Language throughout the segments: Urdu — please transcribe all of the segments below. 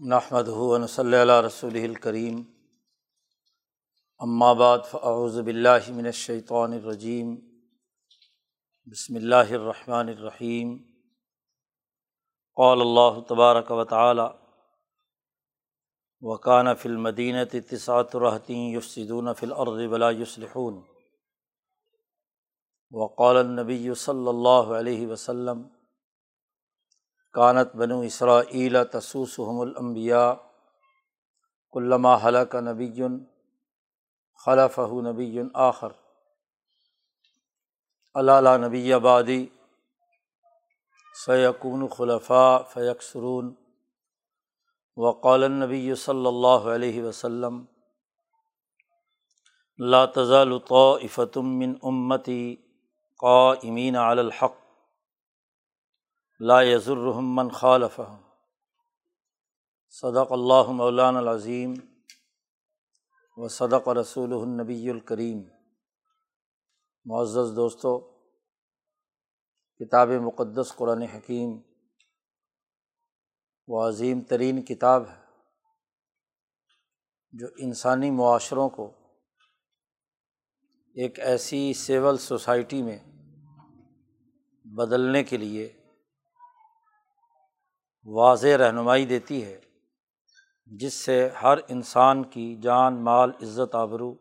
نحمد ہُون صلی اللہ رسول الکریم بعد فاعوذ باللہ من الشیطان الرجیم بسم اللہ الرحمن الرحیم قال اللہ تبارک و تعالی وکان فی المدینۃ تصاۃ الرحتین یفسدون فی الارض ولا یصلحون وقال النبی صلی اللہ علیہ وسلم کانت بنو اسرا تسوسحم الانبیاء علامہ حلق نبی خلف نبی آخر علالہ نبی آبادی سیقون خلفاء فیکسرون وقال النبی صلی اللہ علیہ وسلم لا تزال طائفتم من امتی قائمین علی الحق لا یزرحمن خالف صدق اللّہ مولان العظیم و صدق رسول النبی الکریم۔ معزز دوستوں کتاب مقدس قرآن حکیم و عظیم ترین کتاب ہے جو انسانی معاشروں کو ایک ایسی سول سوسائٹی میں بدلنے کے لیے واضح رہنمائی دیتی ہے، جس سے ہر انسان کی جان، مال، عزت، آبرو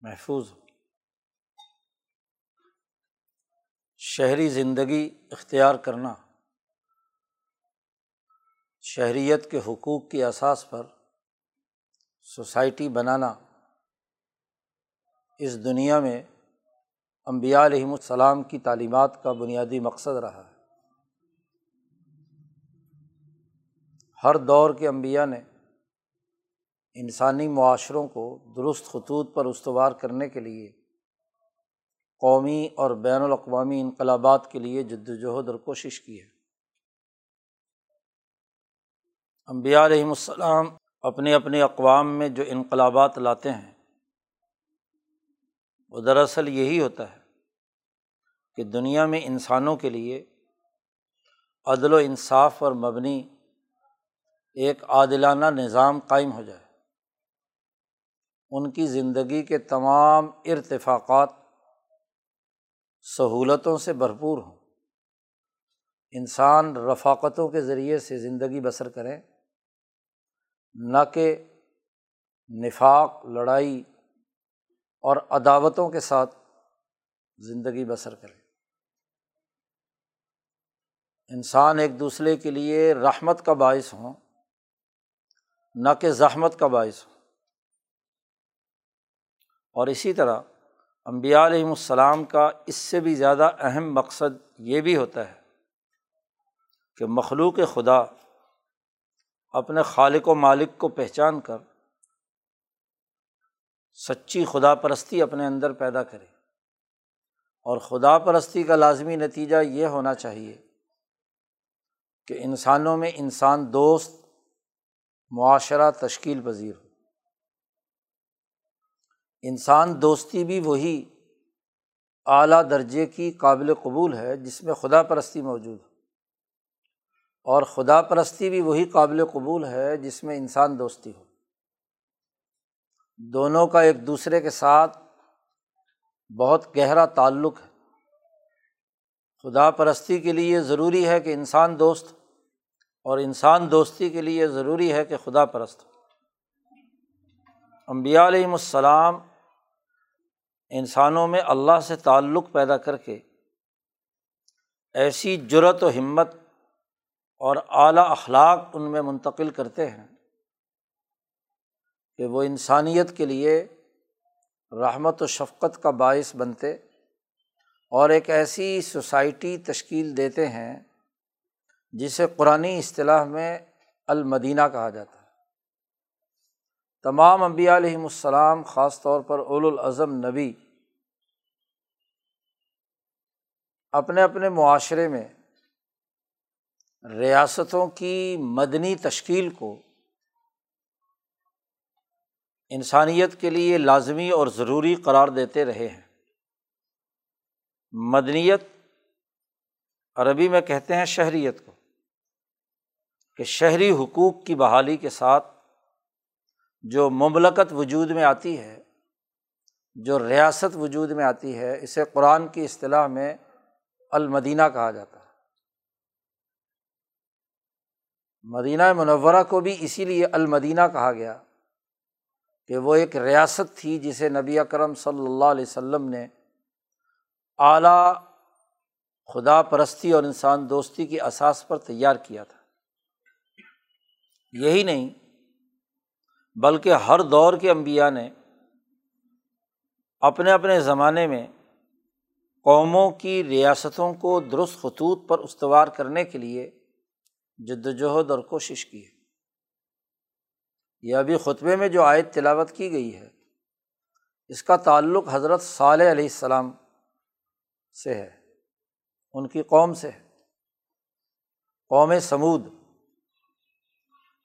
محفوظ ہو۔ شہری زندگی اختیار کرنا، شہریت کے حقوق کی اساس پر سوسائٹی بنانا، اس دنیا میں امبیا علیہم السلام کی تعلیمات کا بنیادی مقصد رہا ہے۔ ہر دور کے انبیاء نے انسانی معاشروں کو درست خطوط پر استوار کرنے کے لیے قومی اور بین الاقوامی انقلابات کے لیے جد وجہد اور کوشش کی ہے۔ امبیا علیہم السلام اپنے اپنے اقوام میں جو انقلابات لاتے ہیں، وہ دراصل یہی ہوتا ہے کہ دنیا میں انسانوں کے لیے عدل و انصاف پر مبنی ایک عادلانہ نظام قائم ہو جائے۔ ان کی زندگی کے تمام ارتفاقات سہولتوں سے بھرپور ہوں۔ انسان رفاقتوں کے ذریعے سے زندگی بسر کریں نہ کہ نفاق، لڑائی اور عداوتوں کے ساتھ زندگی بسر کریں انسان ایک دوسرے کے لیے رحمت کا باعث ہوں۔ نہ کہ زحمت کا باعث ہو۔ اور اسی طرح امبیا علیہم السلام کا اس سے بھی زیادہ اہم مقصد یہ بھی ہوتا ہے کہ مخلوق خدا اپنے خالق و مالک کو پہچان کر سچی خدا پرستی اپنے اندر پیدا کرے۔ اور خدا پرستی کا لازمی نتیجہ یہ ہونا چاہیے کہ انسانوں میں انسان دوست معاشرہ تشکیل پذیر ہو۔ انسان دوستی بھی وہی اعلیٰ درجے کی قابل قبول ہے جس میں خدا پرستی موجود ہو۔ اور خدا پرستی بھی وہی قابل قبول ہے جس میں انسان دوستی ہو۔ دونوں کا ایک دوسرے کے ساتھ بہت گہرا تعلق ہے۔ خدا پرستی کے لیے ضروری ہے کہ انسان دوست اور انسان دوستی کے لیے ضروری ہے کہ خدا پرست امبیا علیہم السلام انسانوں میں اللہ سے تعلق پیدا کر کے ایسی جرت و ہمت اور اعلیٰ اخلاق ان میں منتقل کرتے ہیں کہ وہ انسانیت کے لیے رحمت و شفقت کا باعث بنتے اور ایک ایسی سوسائٹی تشکیل دیتے ہیں جسے قرآن اصطلاح میں المدینہ کہا جاتا ہے۔ تمام انبیاء علیہم السلام، خاص طور پر اول الاظم نبی، اپنے اپنے معاشرے میں ریاستوں کی مدنی تشکیل کو انسانیت کے لیے لازمی اور ضروری قرار دیتے رہے ہیں۔ مدنیت عربی میں کہتے ہیں شہریت کو۔ کہ شہری حقوق کی بحالی کے ساتھ جو مملکت وجود میں آتی ہے، جو ریاست وجود میں آتی ہے، اسے قرآن کی اصطلاح میں المدینہ کہا جاتا ہے۔ مدینہ منورہ کو بھی اسی لیے المدینہ کہا گیا کہ وہ ایک ریاست تھی جسے نبی اکرم صلی اللہ علیہ وسلم نے اعلیٰ خدا پرستی اور انسان دوستی کی اساس پر تیار کیا تھا۔ یہی نہیں، بلکہ ہر دور کے انبیاء نے اپنے اپنے زمانے میں قوموں کی ریاستوں کو درست خطوط پر استوار کرنے کے لیے جد وجہد اور کوشش کی ہے۔ یہ ابھی خطبے میں جو آیت تلاوت کی گئی ہے، اس کا تعلق حضرت صالح علیہ السلام سے ہے، ان کی قوم سے ہے۔ قوم سمود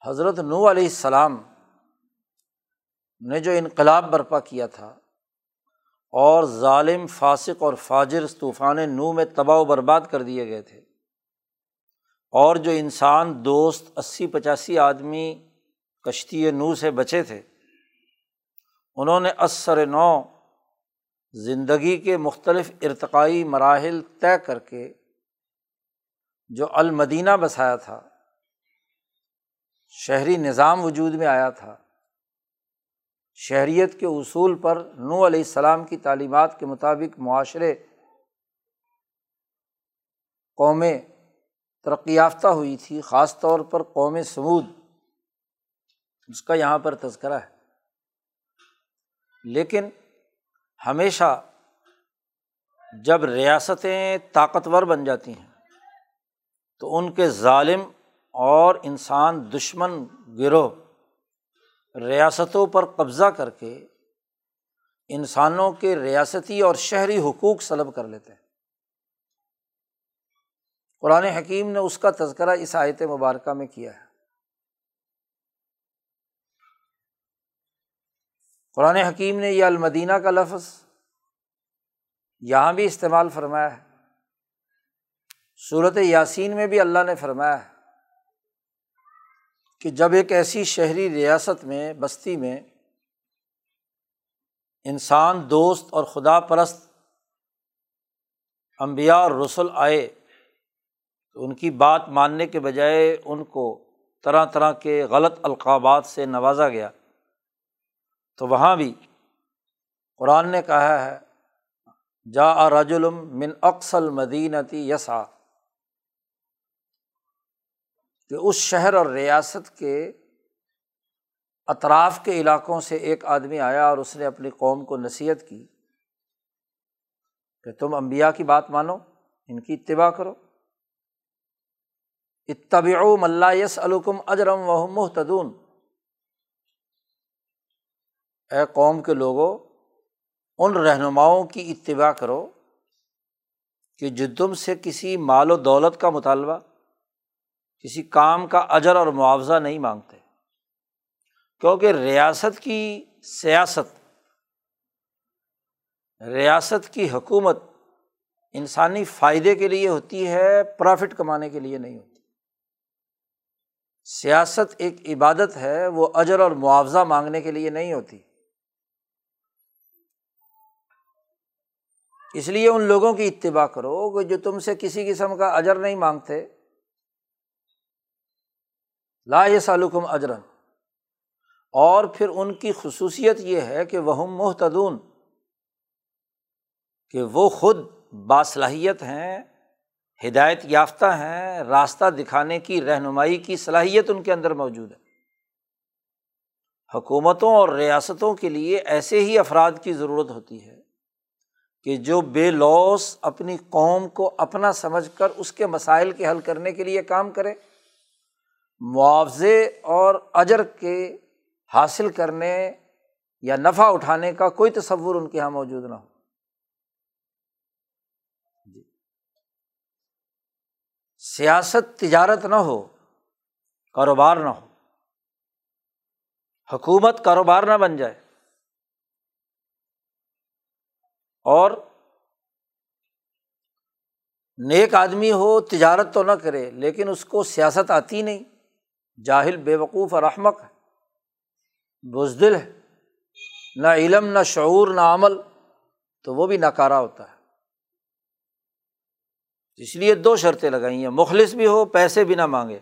حضرت نو علیہ السلام نے جو انقلاب برپا کیا تھا اور ظالم، فاسق اور فاجر طوفان نو میں تباہ و برباد کر دیے گئے تھے اور جو انسان، دوست، اسی پچاسی آدمی کشتی نو سے بچے تھے، انہوں نے اثر نو زندگی کے مختلف ارتقائی مراحل طے کر کے جو المدینہ بسایا تھا شہری نظام وجود میں آیا تھا۔ شہریت کے اصول پر نو علیہ السلام کی تعلیمات کے مطابق معاشرے قومیں ترقی یافتہ ہوئی تھی، خاص طور پر قوم سمود۔ اس کا یہاں پر تذکرہ ہے۔ لیکن ہمیشہ جب ریاستیں طاقتور بن جاتی ہیں تو ان کے ظالم اور انسان دشمن، گروہ، ریاستوں پر قبضہ کر کے انسانوں کے ریاستی اور شہری حقوق سلب کر لیتے ہیں۔ قرآن حکیم نے اس کا تذکرہ اس آیت مبارکہ میں کیا ہے۔ قرآن حکیم نے یہ المدینہ کا لفظ یہاں بھی استعمال فرمایا ہے۔ صورت یاسین میں بھی اللہ نے فرمایا ہے۔ کہ جب ایک ایسی شہری ریاست میں، بستی میں انسان، دوست اور خدا پرست امبیا اور رسول آئے، تو ان کی بات ماننے کے بجائے ان کو طرح طرح کے غلط القابات سے نوازا گیا۔ تو وہاں بھی قرآن نے کہا ہے جا رجلم من اقسل مدینتی یسا کہ اس شہر اور ریاست کے اطراف کے علاقوں سے ایک آدمی آیا اور اس نے اپنی قوم کو نصیحت کی کہ تم امبیا کی بات مانو، ان کی اتباع کرو۔ اتبع ملا یس الکم اجرم و محتدون اے قوم کے لوگوں ان رہنماؤں کی اتباع کرو کہ جو تم سے کسی مال و دولت کا مطالبہ کسی کام کا اجر اور معاوضہ نہیں مانگتے۔ کیونکہ ریاست کی سیاست، ریاست کی حکومت انسانی فائدے کے لیے ہوتی ہے، پرافٹ کمانے کے لیے نہیں ہوتی۔ سیاست ایک عبادت ہے، وہ اجر اور معاوضہ مانگنے کے لیے نہیں ہوتی۔ اس لیے ان لوگوں کی اتباع کرو کہ جو تم سے کسی قسم کا اجر نہیں مانگتے۔ لا سالکم اجرن۔ اور پھر ان کی خصوصیت یہ ہے کہ وہ محتدون کہ وہ خود باصلاحیت ہیں، ہدایت یافتہ ہیں، راستہ دکھانے کی، رہنمائی کی صلاحیت ان کے اندر موجود ہے۔ حکومتوں اور ریاستوں کے لیے ایسے ہی افراد کی ضرورت ہوتی ہے کہ جو بے لوس اپنی قوم کو اپنا سمجھ کر اس کے مسائل کے حل کرنے کے لیے کام کرے معاوضے اور اجر کے حاصل کرنے یا نفع اٹھانے کا کوئی تصور ان کے یہاں موجود نہ ہو۔ جی۔ سیاست تجارت نہ ہو، کاروبار نہ ہو، حکومت کاروبار نہ بن جائے، اور نیک آدمی ہو تجارت تو نہ کرے، لیکن اس کو سیاست آتی نہیں۔ جاہل بے وقوف اور احمق ہے، بزدل ہے، نہ علم، نہ شعور، نہ عمل، تو وہ بھی ناکارہ ہوتا ہے۔ اس لیے دو شرطیں لگائی ہیں، مخلص بھی ہو، پیسے بھی نہ مانگے،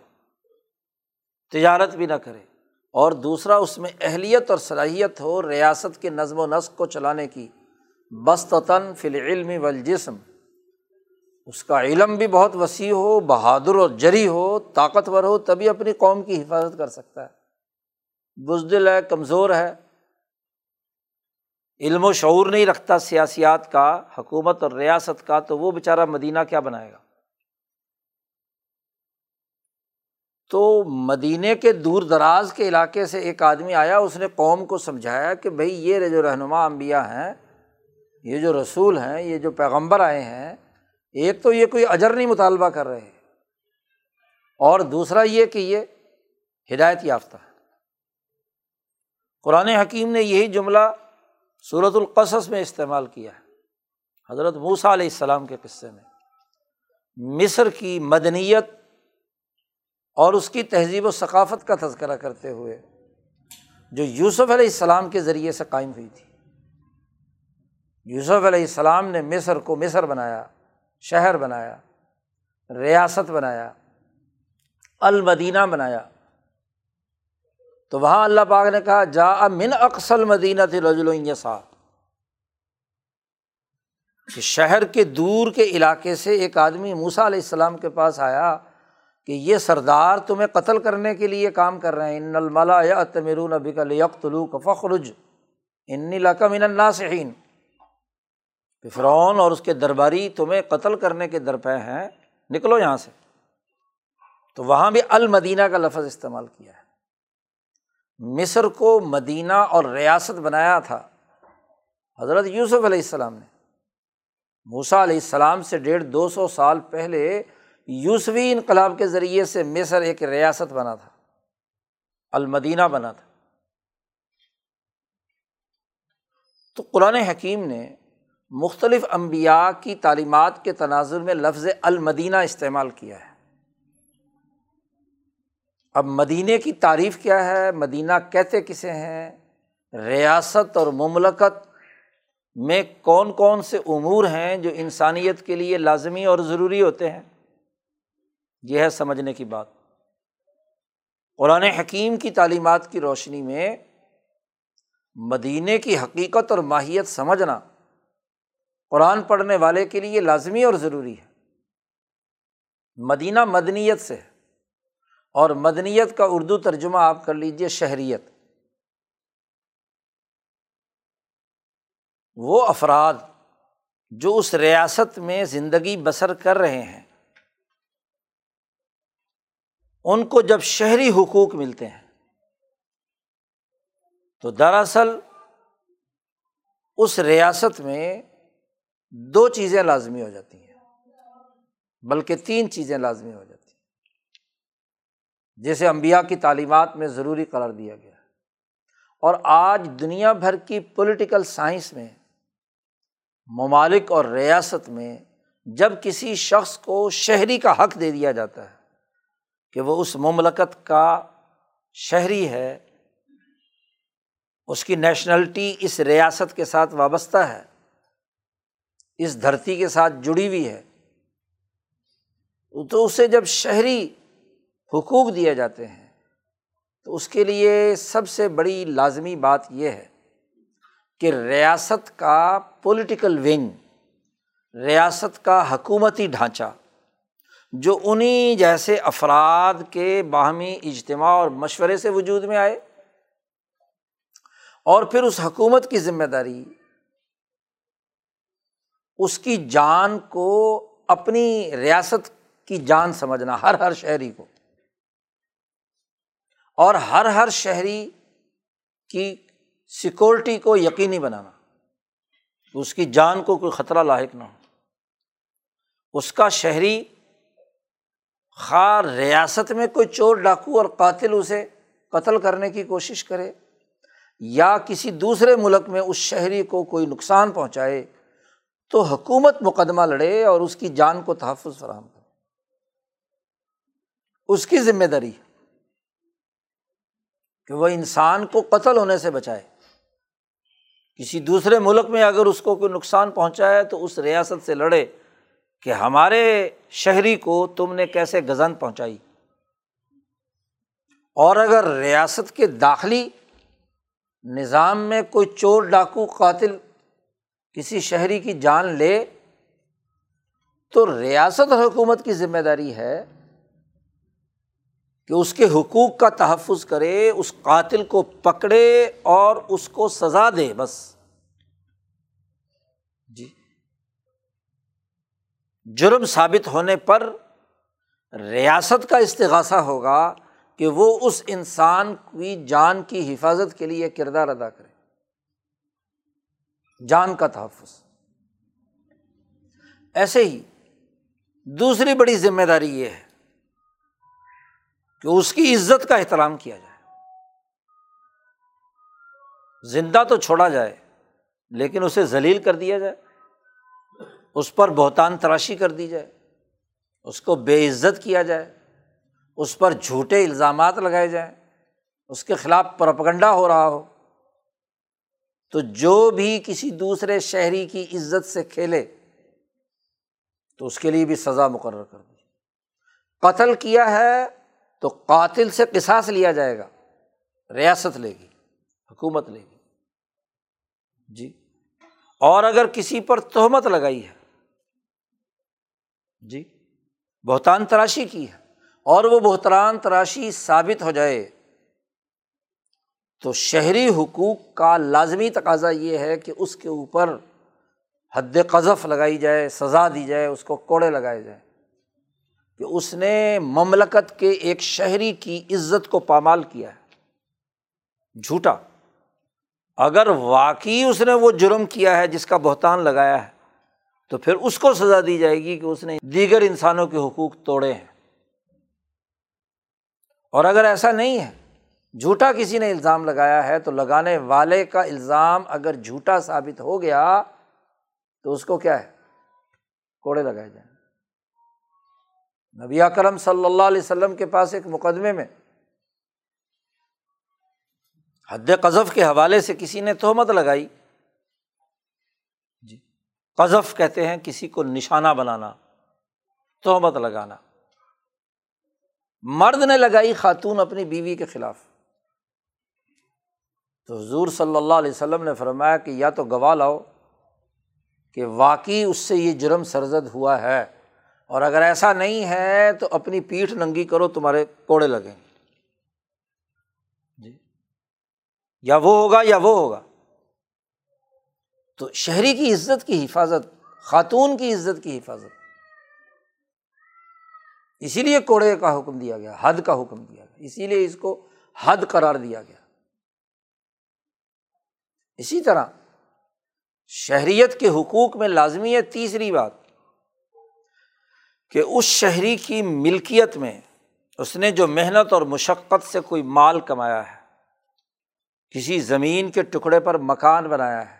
تجارت بھی نہ کرے، اور دوسرا اس میں اہلیت اور صلاحیت ہو، ریاست کے نظم و نسق کو چلانے کی بستاً فل علم و اس کا علم بھی بہت وسیع ہو، بہادر اور جری ہو، طاقتور ہو، تبھی اپنی قوم کی حفاظت کر سکتا ہے۔ بزدل ہے، کمزور ہے۔ علم و شعور نہیں رکھتا سیاسیات کا، حکومت اور ریاست کا، تو وہ بیچارہ مدینہ کیا بنائے گا؟ تو مدینے کے دور دراز کے علاقے سے ایک آدمی آیا، اس نے قوم کو سمجھایا کہ بھائی یہ جو رہنما امبیا ہیں، یہ جو رسول ہیں، یہ جو پیغمبر آئے ہیں ایک تو یہ کوئی اجر نہیں مطالبہ کر رہے اور دوسرا یہ کہ یہ ہدایت یافتہ ہے۔ قرآن حکیم نے یہی جملہ صورت القصص میں استعمال کیا ہے۔ حضرت موسیٰ علیہ السلام کے قصے میں۔ مصر کی مدنیت اور اس کی تہذیب و ثقافت کا تذکرہ کرتے ہوئے جو یوسف علیہ السلام کے ذریعے سے قائم ہوئی تھی۔ یوسف علیہ السلام نے مصر کو مصر بنایا۔ شہر بنایا، ریاست بنایا، المدینہ بنایا۔ تو وہاں اللہ پاک نے کہا جا من اقسل مدینہ تھی رجل سا کہ شہر کے دور کے علاقے سے ایک آدمی موسا علیہ السلام کے پاس آیا کہ یہ سردار تمہیں قتل کرنے کے لیے کام کر رہے ہیں۔ ان الملا یا تمرون ابی کا لیکلو فخرج ان لقم ان الناصحین۔ کہ فرعون اور اس کے درباری تمہیں قتل کرنے کے درپے ہیں، نکلو یہاں سے۔ تو وہاں بھی المدینہ کا لفظ استعمال کیا ہے۔ مصر کو مدینہ اور ریاست بنایا تھا۔ حضرت یوسف علیہ السلام نے۔ موسا علیہ السلام سے ڈیڑھ دو سو سال پہلے یوسوی انقلاب کے ذریعے سے مصر ایک ریاست بنا تھا۔ المدینہ بنا تھا۔ تو قرآن حکیم نے مختلف امبیا کی تعلیمات کے تناظر میں لفظ المدینہ استعمال کیا ہے۔ اب مدینہ کی تعریف کیا ہے؟ مدینہ کہتے کسے ہیں؟ ریاست اور مملکت میں کون کون سے امور ہیں جو انسانیت کے لیے لازمی اور ضروری ہوتے ہیں؟ یہ ہے سمجھنے کی بات۔ قرآن حکیم کی تعلیمات کی روشنی میں مدینہ کی حقیقت اور ماہیت سمجھنا قرآن پڑھنے والے کے لیے لازمی اور ضروری ہے۔ مدینہ مدنیت سے اور مدنیت کا اردو ترجمہ آپ کر لیجیے شہریت۔ وہ افراد جو اس ریاست میں زندگی بسر کر رہے ہیں، ان کو جب شہری حقوق ملتے ہیں، تو دراصل اس ریاست میں دو چیزیں لازمی ہو جاتی ہیں، بلکہ تین چیزیں لازمی ہو جاتی ہیں۔ جیسے امبیا کی تعلیمات میں ضروری قرار دیا گیا۔ اور آج دنیا بھر کی پولیٹیکل سائنس میں، ممالک اور ریاست میں جب کسی شخص کو شہری کا حق دے دیا جاتا ہے کہ وہ اس مملکت کا شہری ہے، اس کی نیشنلٹی اس ریاست کے ساتھ وابستہ ہے اس دھرتی کے ساتھ جڑی ہوئی ہے، تو اسے جب شہری حقوق دیے جاتے ہیں، تو اس کے لیے سب سے بڑی لازمی بات یہ ہے کہ ریاست کا پولیٹیکل ونگ ریاست کا حکومتی ڈھانچہ، جو انہیں جیسے افراد کے باہمی اجتماع اور مشورے سے وجود میں آئے اور پھر اس حکومت کی ذمہ داری اس کی جان کو اپنی ریاست کی جان سمجھنا، ہر ہر شہری کو۔ اور ہر ہر شہری کی سیکورٹی کو یقینی بنانا۔ اس کی جان کو کوئی خطرہ لاحق نہ ہو۔ اس کا شہری خار ریاست میں کوئی چور، ڈاکو اور قاتل اسے قتل کرنے کی کوشش کرے یا کسی دوسرے ملک میں اس شہری کو کوئی نقصان پہنچائے تو حکومت مقدمہ لڑے اور اس کی جان کو تحفظ فراہم کرے۔ اس کی ذمہ داری کہ وہ انسان کو قتل ہونے سے بچائے۔ کسی دوسرے ملک میں اگر اس کو کوئی نقصان پہنچا ہے تو اس ریاست سے لڑے کہ ہمارے شہری کو تم نے کیسے غزن پہنچائی۔ اور اگر ریاست کے داخلی نظام میں کوئی چور ڈاکو قاتل کسی شہری کی جان لے تو ریاست اور حکومت کی ذمہ داری ہے کہ اس کے حقوق کا تحفظ کرے، اس قاتل کو پکڑے اور اس کو سزا دے، بس۔ جی۔ جرم ثابت ہونے پر ریاست کا استغاثہ ہوگا کہ وہ اس انسان کی جان کی حفاظت کے لیے کردار ادا کرے۔ جان کا تحفظ۔ ایسے ہی دوسری بڑی ذمہ داری یہ ہے کہ اس کی عزت کا احترام کیا جائے۔ زندہ تو چھوڑا جائے، لیکن اسے ذلیل کر دیا جائے، اس پر بہتان تراشی کر دی جائے، اس کو بے عزت کیا جائے، اس پر جھوٹے الزامات لگائے جائیں، اس کے خلاف پرپگنڈا ہو رہا ہو۔ تو جو بھی کسی دوسرے شہری کی عزت سے کھیلے، تو اس کے لیے بھی سزا مقرر کر دی۔ قتل کیا ہے تو قاتل سے قصاص لیا جائے گا، ریاست لے گی، حکومت لے گی۔ جی۔ اور اگر کسی پر تہمت لگائی ہے جی بہتان تراشی کی ہے اور وہ بہتران تراشی ثابت ہو جائے تو شہری حقوق کا لازمی تقاضا یہ ہے کہ اس کے اوپر حد قذف لگائی جائے، سزا دی جائے، اس کو کوڑے لگائے جائے کہ اس نے مملکت کے ایک شہری کی عزت کو پامال کیا ہے۔ جھوٹا۔ اگر واقعی اس نے وہ جرم کیا ہے جس کا بہتان لگایا ہے، تو پھر اس کو سزا دی جائے گی کہ اس نے دیگر انسانوں کے حقوق توڑے ہیں۔ اور اگر ایسا نہیں ہے جھوٹا کسی نے الزام لگایا ہے تو لگانے والے کا الزام اگر جھوٹا ثابت ہو گیا تو اس کو کیا ہے؟ کوڑے لگائے جائیں۔ نبی کرم صلی اللہ علیہ وسلم کے پاس ایک مقدمے میں حد قذف کے حوالے سے کسی نے تہمت لگائی۔ جی قذف کہتے ہیں کسی کو نشانہ بنانا، تہمت لگانا۔ مرد نے لگائی خاتون اپنی بیوی کے خلاف۔ تو حضور صلی اللہ علیہ وسلم نے فرمایا کہ یا تو گواہ لاؤ کہ واقعی اس سے یہ جرم سرزد ہوا ہے اور اگر ایسا نہیں ہے تو اپنی پیٹھ ننگی کرو، تمہارے کوڑے لگیں جی۔ یا وہ ہوگا یا وہ ہوگا۔ تو شہری کی عزت کی حفاظت، خاتون کی عزت کی حفاظت۔ اسی لیے کوڑے کا حکم دیا گیا، حد کا حکم دیا گیا۔ اسی لیے اس کو حد قرار دیا گیا۔ اسی طرح شہریت کے حقوق میں لازمی ہے تیسری بات کہ اس شہری کی ملکیت میں اس نے جو محنت اور مشقت سے کوئی مال کمایا ہے، کسی زمین کے ٹکڑے پر مکان بنایا ہے،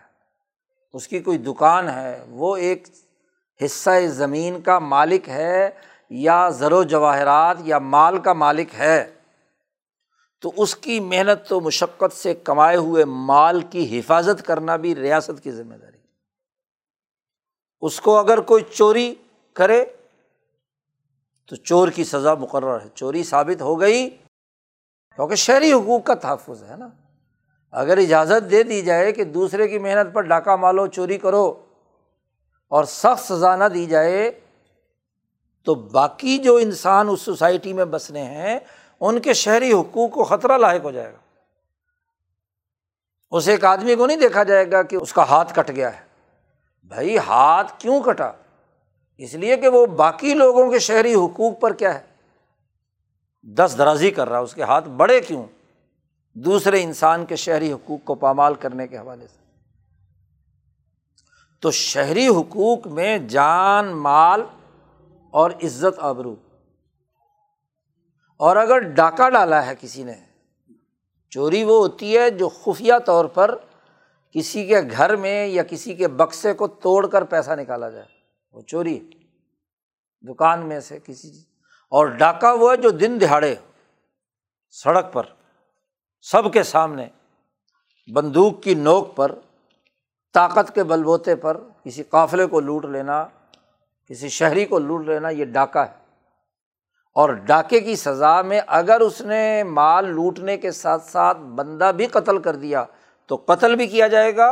اس کی کوئی دکان ہے، وہ ایک حصہ زمین کا مالک ہے یا زر و جواہرات یا مال کا مالک ہے۔ تو اس کی محنت و مشقت سے کمائے ہوئے مال کی حفاظت کرنا بھی ریاست کی ذمہ داری اس کو اگر کوئی چوری کرے تو چور کی سزا مقرر ہے۔ چوری ثابت ہو گئی کیونکہ شہری حقوق کا تحفظ ہے نا۔ اگر اجازت دے دی جائے کہ دوسرے کی محنت پر ڈاکہ مالو چوری کرو اور سخت سزا نہ دی جائے تو باقی جو انسان اس سوسائٹی میں بسنے ہیں ان کے شہری حقوق کو خطرہ لاحق ہو جائے گا۔ اس ایک آدمی کو نہیں دیکھا جائے گا کہ اس کا ہاتھ کٹ گیا ہے۔ بھائی، ہاتھ کیوں کٹا؟ اس لیے کہ وہ باقی لوگوں کے شہری حقوق پر کیا ہے؟ دس درازی کر رہا ہے۔ اس کے ہاتھ بڑے کیوں؟ دوسرے انسان کے شہری حقوق کو پامال کرنے کے حوالے سے۔ تو شہری حقوق میں جان، مال اور عزت آبرو۔ اور اگر ڈاکہ ڈالا ہے کسی نے، چوری وہ ہوتی ہے جو خفیہ طور پر کسی کے گھر میں یا کسی کے بکسے کو توڑ کر پیسہ نکالا جائے۔ وہ چوری دکان میں سے کسی چیز۔ اور ڈاکہ وہ ہے جو دن دہاڑے سڑک پر، سب کے سامنے، بندوق کی نوک پر، طاقت کے بل بوتے پر، کسی قافلے کو لوٹ لینا، کسی شہری کو لوٹ لینا، یہ ڈاکہ ہے۔ اور ڈاکے کی سزا میں اگر اس نے مال لوٹنے کے ساتھ ساتھ بندہ بھی قتل کر دیا تو قتل بھی کیا جائے گا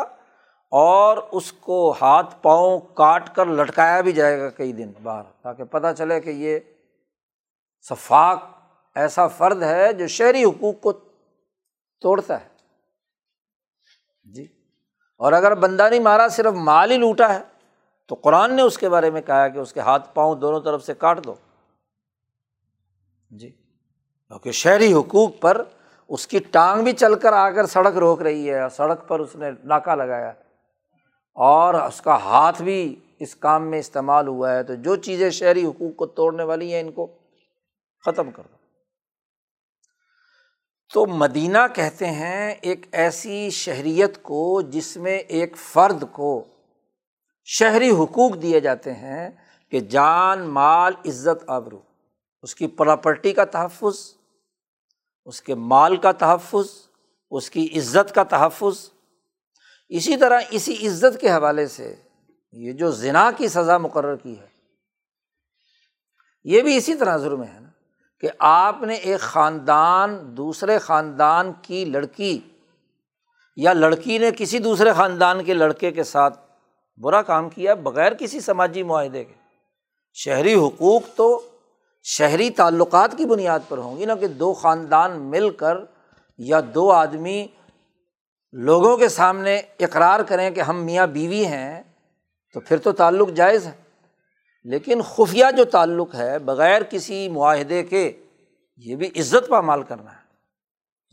اور اس کو ہاتھ پاؤں کاٹ کر لٹکایا بھی جائے گا کئی دن باہر، تاکہ پتہ چلے کہ یہ شفاق ایسا فرد ہے جو شہری حقوق کو توڑتا ہے۔ جی اور اگر بندہ نہیں مارا، صرف مال ہی لوٹا ہے، تو قرآن نے اس کے بارے میں کہا کہ اس کے ہاتھ پاؤں دونوں طرف سے کاٹ دو۔ جی۔ کیونکہ شہری حقوق پر اس کی ٹانگ بھی چل کر آ کر سڑک روک رہی ہے، سڑک پر اس نے ناکہ لگایا۔ اور اس کا ہاتھ بھی اس کام میں استعمال ہوا ہے۔ تو جو چیزیں شہری حقوق کو توڑنے والی ہیں، ان کو ختم کر دو۔ تو مدینہ کہتے ہیں، ایک ایسی شہریت کو جس میں ایک فرد کو شہری حقوق دیے جاتے ہیں کہ جان، مال، عزت، آبرو۔ اس کی پراپرٹی کا تحفظ، اس کے مال کا تحفظ، اس کی عزت کا تحفظ۔ اسی طرح اسی عزت کے حوالے سے یہ جو زنا کی سزا مقرر کی ہے، یہ بھی اسی طرح ظلم ہے نا کہ آپ نے ایک خاندان، دوسرے خاندان کی لڑکی یا لڑکی نے کسی دوسرے خاندان کے لڑکے کے ساتھ برا کام کیا بغیر کسی سماجی معاہدے کے۔ شہری حقوق تو شہری تعلقات کی بنیاد پر ہوں گی نا کہ دو خاندان مل کر یا دو آدمی لوگوں کے سامنے اقرار کریں کہ ہم میاں بیوی ہیں، تو پھر تو تعلق جائز ہے۔ لیکن خفیہ جو تعلق ہے، بغیر کسی معاہدے کے یہ بھی عزت پامال کرنا ہے۔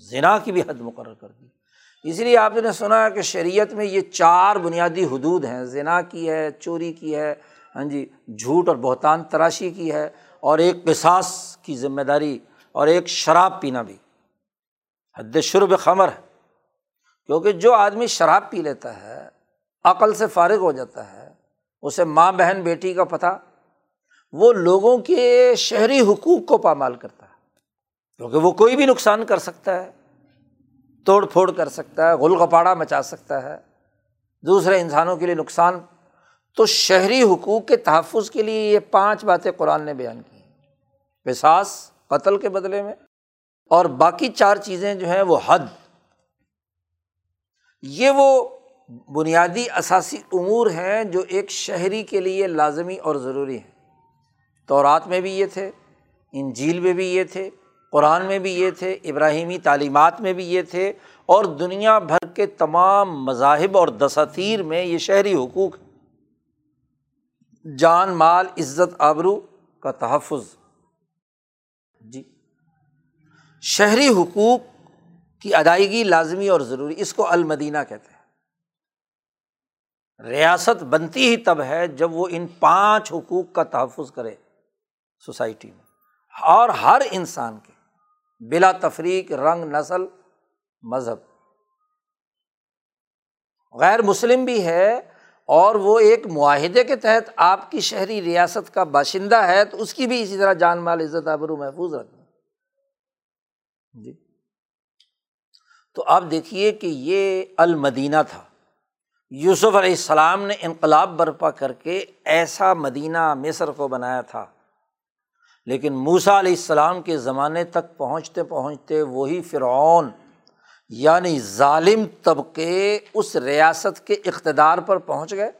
ذنا کی بھی حد مقرر کر دی۔ اس لیے آپ نے سنا ہے کہ شریعت میں یہ چار بنیادی حدود ہیں۔ ذنا کی ہے، چوری کی ہے ہاں جی جھوٹ اور بہتان تراشی کی ہے۔ اور ایک پساس کی ذمہ داری اور ایک شراب پینا بھی۔ حد شرب خمر۔ ہے کیونکہ جو آدمی شراب پی لیتا ہے، عقل سے فارغ ہو جاتا ہے، اسے ماں بہن، بیٹی کا پتہ، وہ لوگوں کے شہری حقوق کو پامال کرتا ہے۔ کیونکہ وہ کوئی بھی نقصان کر سکتا ہے، توڑ پھوڑ کر سکتا ہے، غل غپاڑا مچا سکتا ہے۔ دوسرے انسانوں کے لیے نقصان۔ تو شہری حقوق کے تحفظ کے لیے یہ پانچ باتیں قرآن نے بیان کی۔ پساس قتل کے بدلے میں اور باقی چار چیزیں جو ہیں وہ حد۔ یہ وہ بنیادی اثاثی امور ہیں جو ایک شہری کے لیے لازمی اور ضروری ہیں۔ تو رات میں بھی یہ تھے، انجیل میں بھی یہ تھے، قرآن میں بھی یہ تھے، ابراہیمی تعلیمات میں بھی یہ تھے اور دنیا بھر کے تمام مذاہب اور دساتیر میں یہ شہری حقوق جان، مال، عزت، آبرو کا تحفظ۔ جی۔ شہری حقوق کی ادائیگی لازمی اور ضروری، اس کو المدینہ کہتے ہیں۔ ریاست بنتی ہی تب ہے جب وہ ان پانچ حقوق کا تحفظ کرے سوسائٹی میں۔ اور ہر انسان کے بلا تفریق، رنگ، نسل، مذہب۔ غیر مسلم بھی ہے اور وہ ایک معاہدے کے تحت آپ کی شہری ریاست کا باشندہ ہے، تو اس کی بھی اسی طرح جان مال عزت آبرو محفوظ رکھنا جی۔ تو آپ دیکھیے کہ یہ المدینہ تھا۔ یوسف علیہ السلام نے انقلاب برپا کر کے ایسا مدینہ مصر کو بنایا تھا۔ لیکن موسا علیہ السلام کے زمانے تک پہنچتے پہنچتے وہی فرعون یعنی ظالم طبقے اس ریاست کے اقتدار پر پہنچ گئے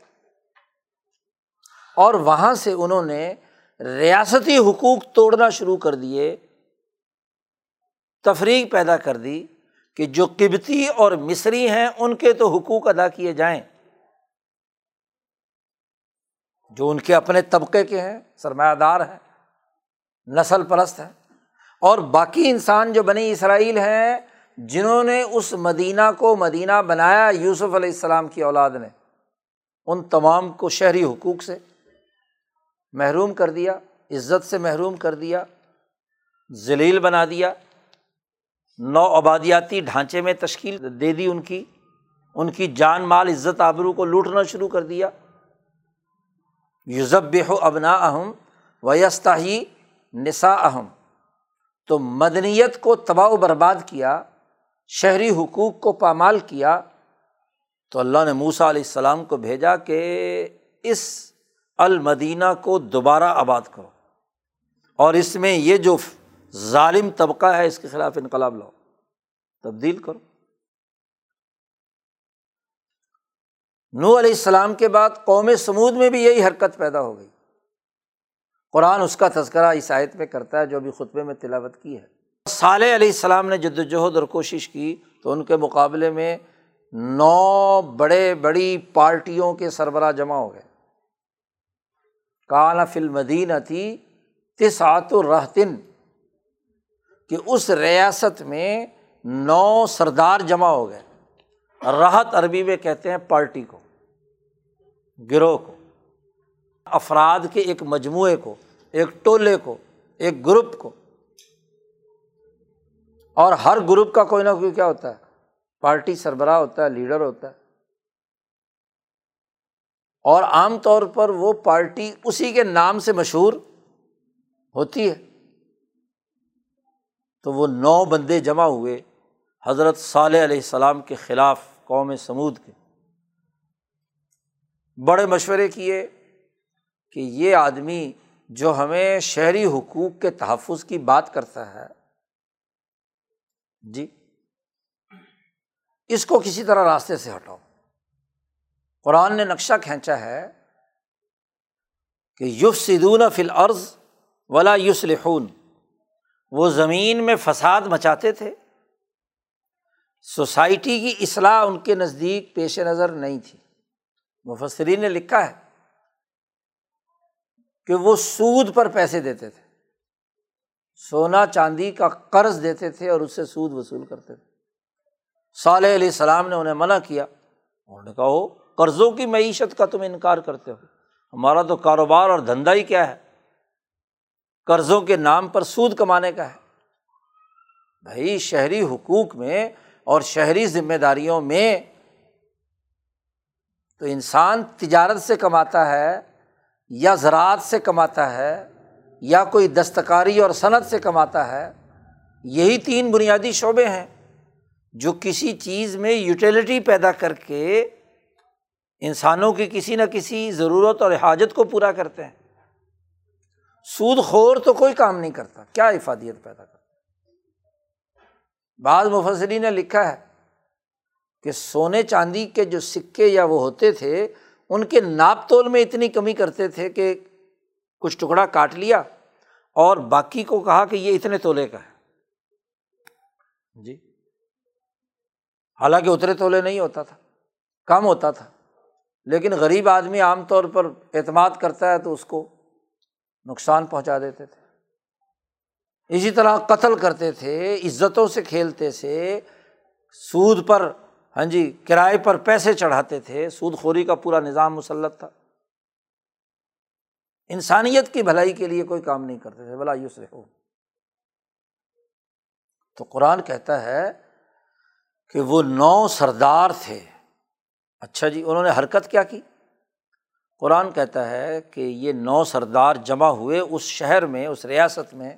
اور وہاں سے انہوں نے ریاستی حقوق توڑنا شروع کر دیے، تفریق پیدا کر دی کہ جو قبتی اور مصری ہیں ان کے تو حقوق ادا کیے جائیں۔ جو ان کے اپنے طبقے کے ہیں، سرمایہ دار ہیں، نسل پرست ہیں۔ اور باقی انسان جو بنی اسرائیل ہیں جنہوں نے اس مدینہ کو مدینہ بنایا یوسف علیہ السلام کی اولاد نے، ان تمام کو شہری حقوق سے محروم کر دیا، عزت سے محروم کر دیا، ذلیل بنا دیا، نو آبادیاتی ڈھانچے میں تشکیل دے دی ان کی ان کی جان، مال، عزت، آبرو کو لوٹنا شروع کر دیا۔ یوزب بے ابنا اہم ویستا ہی نسا اہم تو مدنیت کو تباہ و برباد کیا شہری حقوق کو پامال کیا تو اللہ نے موسا علیہ السلام کو بھیجا کہ اس المدینہ کو دوبارہ آباد کرو اور اس میں یہ جو ظالم طبقہ ہے اس کے خلاف انقلاب لاؤ، تبدیل کرو۔ نو علیہ السلام کے بعد قوم سمود میں بھی یہی حرکت پیدا ہو گئی۔ قرآن اس کا تذکرہ اس آیت میں کرتا ہے جو ابھی خطبے میں تلاوت کی ہے۔ صالح علیہ السلام نے جد وجہد اور کوشش کی تو ان کے مقابلے میں نو بڑے بڑی پارٹیوں کے سربراہ جمع ہو گئے۔ کالا فل مدینہ تھی تسعت الرحتن کہ اس ریاست میں نو سردار جمع ہو گئے۔ راحت عربی میں کہتے ہیں پارٹی کو، گروہ کو۔ افراد کے ایک مجموعے کو، ایک ٹولے کو، ایک گروپ کو۔ اور ہر گروپ کا کوئی نہ کوئی کیا ہوتا ہے؟ پارٹی سربراہ ہوتا ہے، لیڈر ہوتا ہے۔ اور عام طور پر وہ پارٹی اسی کے نام سے مشہور ہوتی ہے۔ تو وہ نو بندے جمع ہوئے حضرت صالح علیہ السلام کے خلاف قوم سمود کے۔ بڑے مشورے کیے کہ یہ آدمی جو ہمیں شہری حقوق کے تحفظ کی بات کرتا ہے جی اس کو کسی طرح راستے سے ہٹاؤ۔ قرآن نے نقشہ کھینچا ہے کہ یوف سدون فل عرض ولا یوسلحون وہ زمین میں فساد مچاتے تھے۔ سوسائٹی کی اصلاح ان کے نزدیک پیش نظر نہیں تھی۔ مفسرین نے لکھا ہے کہ وہ سود پر پیسے دیتے تھے۔ سونا چاندی کا قرض دیتے تھے اور اس سے سود وصول کرتے تھے۔ صالح علیہ السلام نے انہیں منع کیا۔ انہوں نے کہا ہو قرضوں کی معیشت کا تم انکار کرتے ہو۔ ہمارا تو کاروبار اور دھندا ہی کیا ہے۔ قرضوں کے نام پر سود کمانے کا ہے۔ بھائی، شہری حقوق میں اور شہری ذمہ داریوں میں تو انسان تجارت سے کماتا ہے یا زراعت سے کماتا ہے؟ یا کوئی دستکاری اور صنعت سے کماتا ہے، یہی تین بنیادی شعبے ہیں جو کسی چیز میں یوٹیلیٹی پیدا کر کے انسانوں کی کسی نہ کسی ضرورت اور حاجت کو پورا کرتے ہیں۔ سود خور تو کوئی کام نہیں کرتا، کیا افادیت پیدا کرتا بعض مفسری نے لکھا ہے کہ سونے چاندی کے جو سکے یا وہ ہوتے تھے، ان کے ناپ تول میں اتنی کمی کرتے تھے کہ کچھ ٹکڑا کاٹ لیا اور باقی کو کہا کہ یہ اتنے تولے کا ہے۔ جی۔ حالانکہ اترے تولے نہیں ہوتا تھا، کم ہوتا تھا۔ لیکن غریب آدمی عام طور پر اعتماد کرتا ہے تو اس کو نقصان پہنچا دیتے تھے۔ اسی طرح قتل کرتے تھے، عزتوں سے کھیلتے تھے، سود پر ہاں جی کرائے پر پیسے چڑھاتے تھے۔ سود خوری کا پورا نظام مسلط تھا۔ انسانیت کی بھلائی کے لیے کوئی کام نہیں کرتے تھے بلا یوس رہو تو قرآن کہتا ہے کہ وہ نو سردار تھے۔ اچھا جی انہوں نے حرکت کیا کی؟ قرآن کہتا ہے کہ یہ نو سردار جمع ہوئے اس شہر میں، اس ریاست میں۔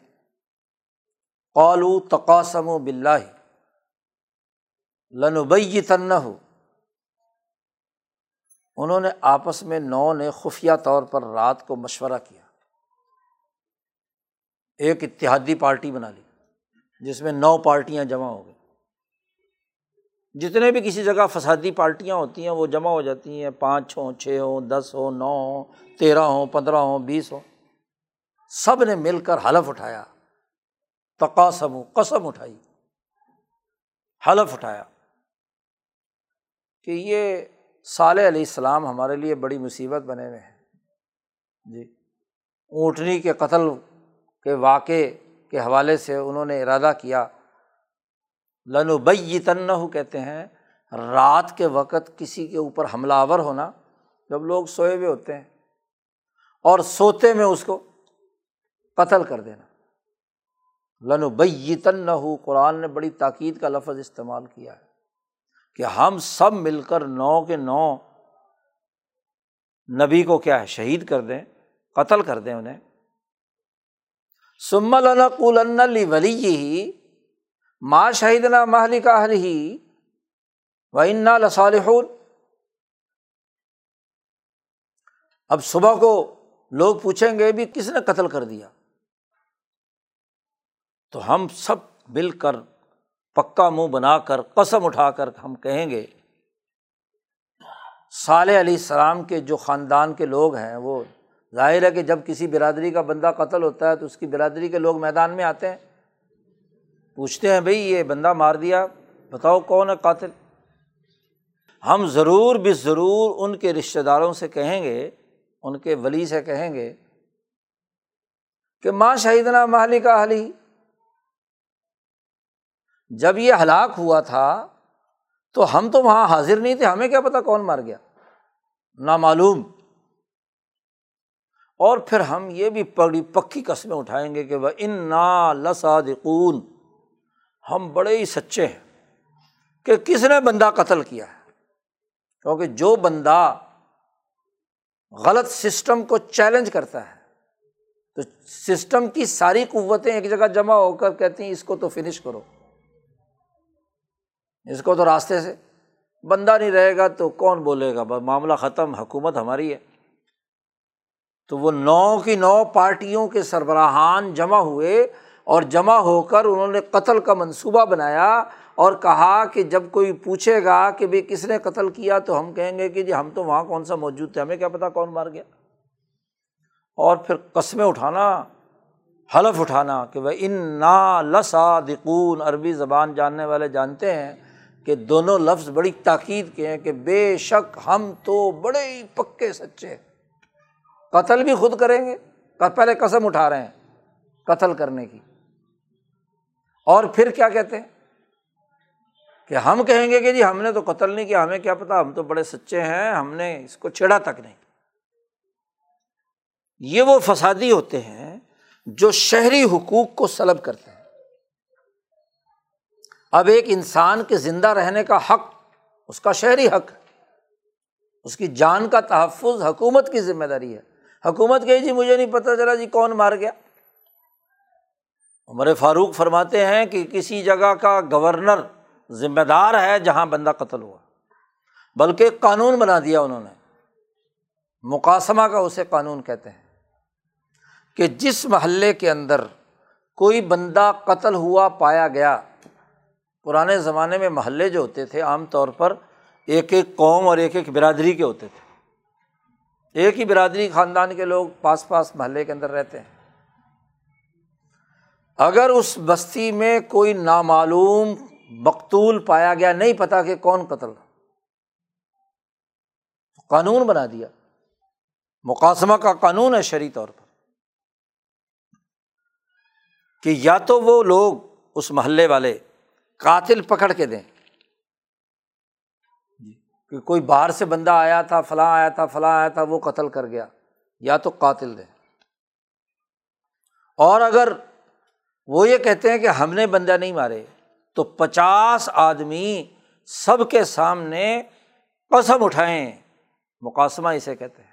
قالو تقاسم و بلّہ لنبئی تن ہو انہوں نے آپس میں نو نے خفیہ طور پر رات کو مشورہ کیا۔ ایک اتحادی پارٹی بنا لی، جس میں نو پارٹیاں جمع ہو گئی جتنے بھی کسی جگہ فسادی پارٹیاں ہوتی ہیں، وہ جمع ہو جاتی ہیں۔ پانچ ہوں، چھ ہوں، دس ہو نو ہوں، تیرہ ہوں، پندرہ ہوں، بیس ہوں۔ سب نے مل کر حلف اٹھایا۔ تقاسم، قسم اٹھائی۔ حلف اٹھایا کہ یہ صالح علیہ السلام ہمارے لیے بڑی مصیبت بنے ہوئے ہیں۔ جی۔ اونٹنی کے قتل کے واقعے کے حوالے سے انہوں نے ارادہ کیا۔ لنو بئی تنہو کہتے ہیں، رات کے وقت کسی کے اوپر حملہ آور ہونا جب لوگ سوئے ہوئے ہوتے ہیں اور سوتے میں اس کو قتل کر دینا۔ لنو بئی تن قرآن نے بڑی تاکید کا لفظ استعمال کیا ہے۔ کہ ہم سب مل کر نو کے نو نبی کو کیا ہے، شہید کر دیں، قتل کر دیں انہیں۔ سم لی ولی ہی ماں شہید نہ محلی کا حل ہی و انا لصالحون۔ اب صبح کو لوگ پوچھیں گے بھی کس نے قتل کر دیا؟ تو ہم سب مل کر پکا منہ بنا کر، قسم اٹھا کر ہم کہیں گے، صالح علیہ السلام کے جو خاندان کے لوگ ہیں، وہ ظاہر ہے کہ جب کسی برادری کا بندہ قتل ہوتا ہے تو اس کی برادری کے لوگ میدان میں آتے ہیں۔ پوچھتے ہیں بھائی یہ بندہ مار دیا، بتاؤ کون ہے قاتل؟ ہم ضرور بھی ضرور ان کے رشتہ داروں سے کہیں گے، ان کے ولی سے کہیں گے کہ ماں شہیدنا محلی کا حلی جب یہ ہلاک ہوا تھا تو ہم تو وہاں حاضر نہیں تھے، ہمیں کیا پتا کون مار گیا؟ نامعلوم۔ اور پھر ہم یہ بھی پڑی، پکی قسمیں اٹھائیں گے کہ وہ ان نا لسادقون ہم بڑے ہی سچے ہیں کہ کس نے بندہ قتل کیا ہے؟ کیونکہ جو بندہ غلط سسٹم کو چیلنج کرتا ہے، تو سسٹم کی ساری قوتیں ایک جگہ جمع ہو کر کہتی ہیں، اس کو تو فنش کرو۔ اس کو تو راستے سے بندہ نہیں رہے گا تو کون بولے گا؟ معاملہ ختم، حکومت ہماری ہے۔ تو وہ نو کی نو پارٹیوں کے سربراہان جمع ہوئے اور جمع ہو کر انہوں نے قتل کا منصوبہ بنایا اور کہا کہ جب کوئی پوچھے گا کہ بھائی کس نے قتل کیا تو ہم کہیں گے کہ جی ہم تو وہاں کون سا موجود تھے، ہمیں کیا پتا کون مار گیا۔ اور پھر قسمیں اٹھانا، حلف اٹھانا کہ بھائی ان نا لسا دقون عربی زبان جاننے والے جانتے ہیں۔ کہ دونوں لفظ بڑی تاکید کے ہیں کہ بے شک ہم تو بڑے ہی پکے سچے قتل بھی خود کریں گے پہلے قسم اٹھا رہے ہیں قتل کرنے کی۔ اور پھر کیا کہتے ہیں؟ کہ ہم کہیں گے کہ جی ہم نے تو قتل نہیں کیا، ہمیں کیا پتا؟ ہم تو بڑے سچے ہیں، ہم نے اس کو چھیڑا تک نہیں۔ یہ وہ فسادی ہوتے ہیں جو شہری حقوق کو سلب کرتے ہیں۔ اب ایک انسان کے زندہ رہنے کا حق، اس کا شہری حق ہے۔ اس کی جان کا تحفظ حکومت کی ذمہ داری ہے۔ حکومت کہ جی مجھے نہیں پتا چلا جی کون مار گیا۔ عمر فاروق فرماتے ہیں کہ کسی جگہ کا گورنر ذمہ دار ہے جہاں بندہ قتل ہوا۔ بلکہ قانون بنا دیا انہوں نے۔ مقاصمہ کا اسے قانون کہتے ہیں۔ کہ جس محلے کے اندر کوئی بندہ قتل ہوا، پایا گیا پرانے زمانے میں محلے جو ہوتے تھے، عام طور پر ایک ایک قوم اور ایک ایک برادری کے ہوتے تھے۔ ایک ہی برادری خاندان کے لوگ پاس پاس محلے کے اندر رہتے ہیں۔ اگر اس بستی میں کوئی نامعلوم مقتول پایا گیا، نہیں پتا کہ کون قتل۔ قانون بنا دیا۔ مقاصمہ کا قانون ہے شرعی طور پر۔ کہ یا تو وہ لوگ اس محلے والے قاتل پکڑ کے دیں۔ کہ کوئی باہر سے بندہ آیا تھا فلاں آیا تھا فلاں آیا تھا وہ قتل کر گیا۔ یا تو قاتل دیں۔ اور اگر وہ یہ کہتے ہیں کہ ہم نے بندہ نہیں مارے تو پچاس آدمی سب کے سامنے قسم اٹھائیں۔ مقاصمہ اسے کہتے ہیں۔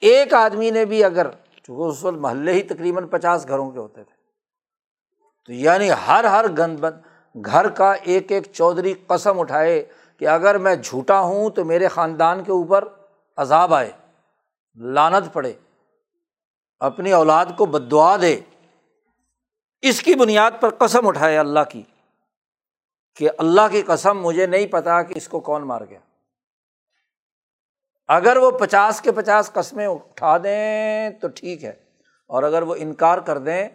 ایک آدمی نے بھی اگر چونکہ اس وقت محلے ہی تقریباً پچاس گھروں کے ہوتے تھے۔ تو یعنی ہر ہر گند بند گھر کا ایک ایک چودھری قسم اٹھائے کہ اگر میں جھوٹا ہوں تو میرے خاندان کے اوپر عذاب آئے لانت پڑے، اپنی اولاد کو بدعا دے۔ اس کی بنیاد پر قسم اٹھائے اللہ کی کہ اللہ کی قسم مجھے نہیں پتا کہ اس کو کون مار گیا۔ اگر وہ پچاس کے پچاس قسمیں اٹھا دیں تو ٹھیک ہے، اور اگر وہ انکار کر دیں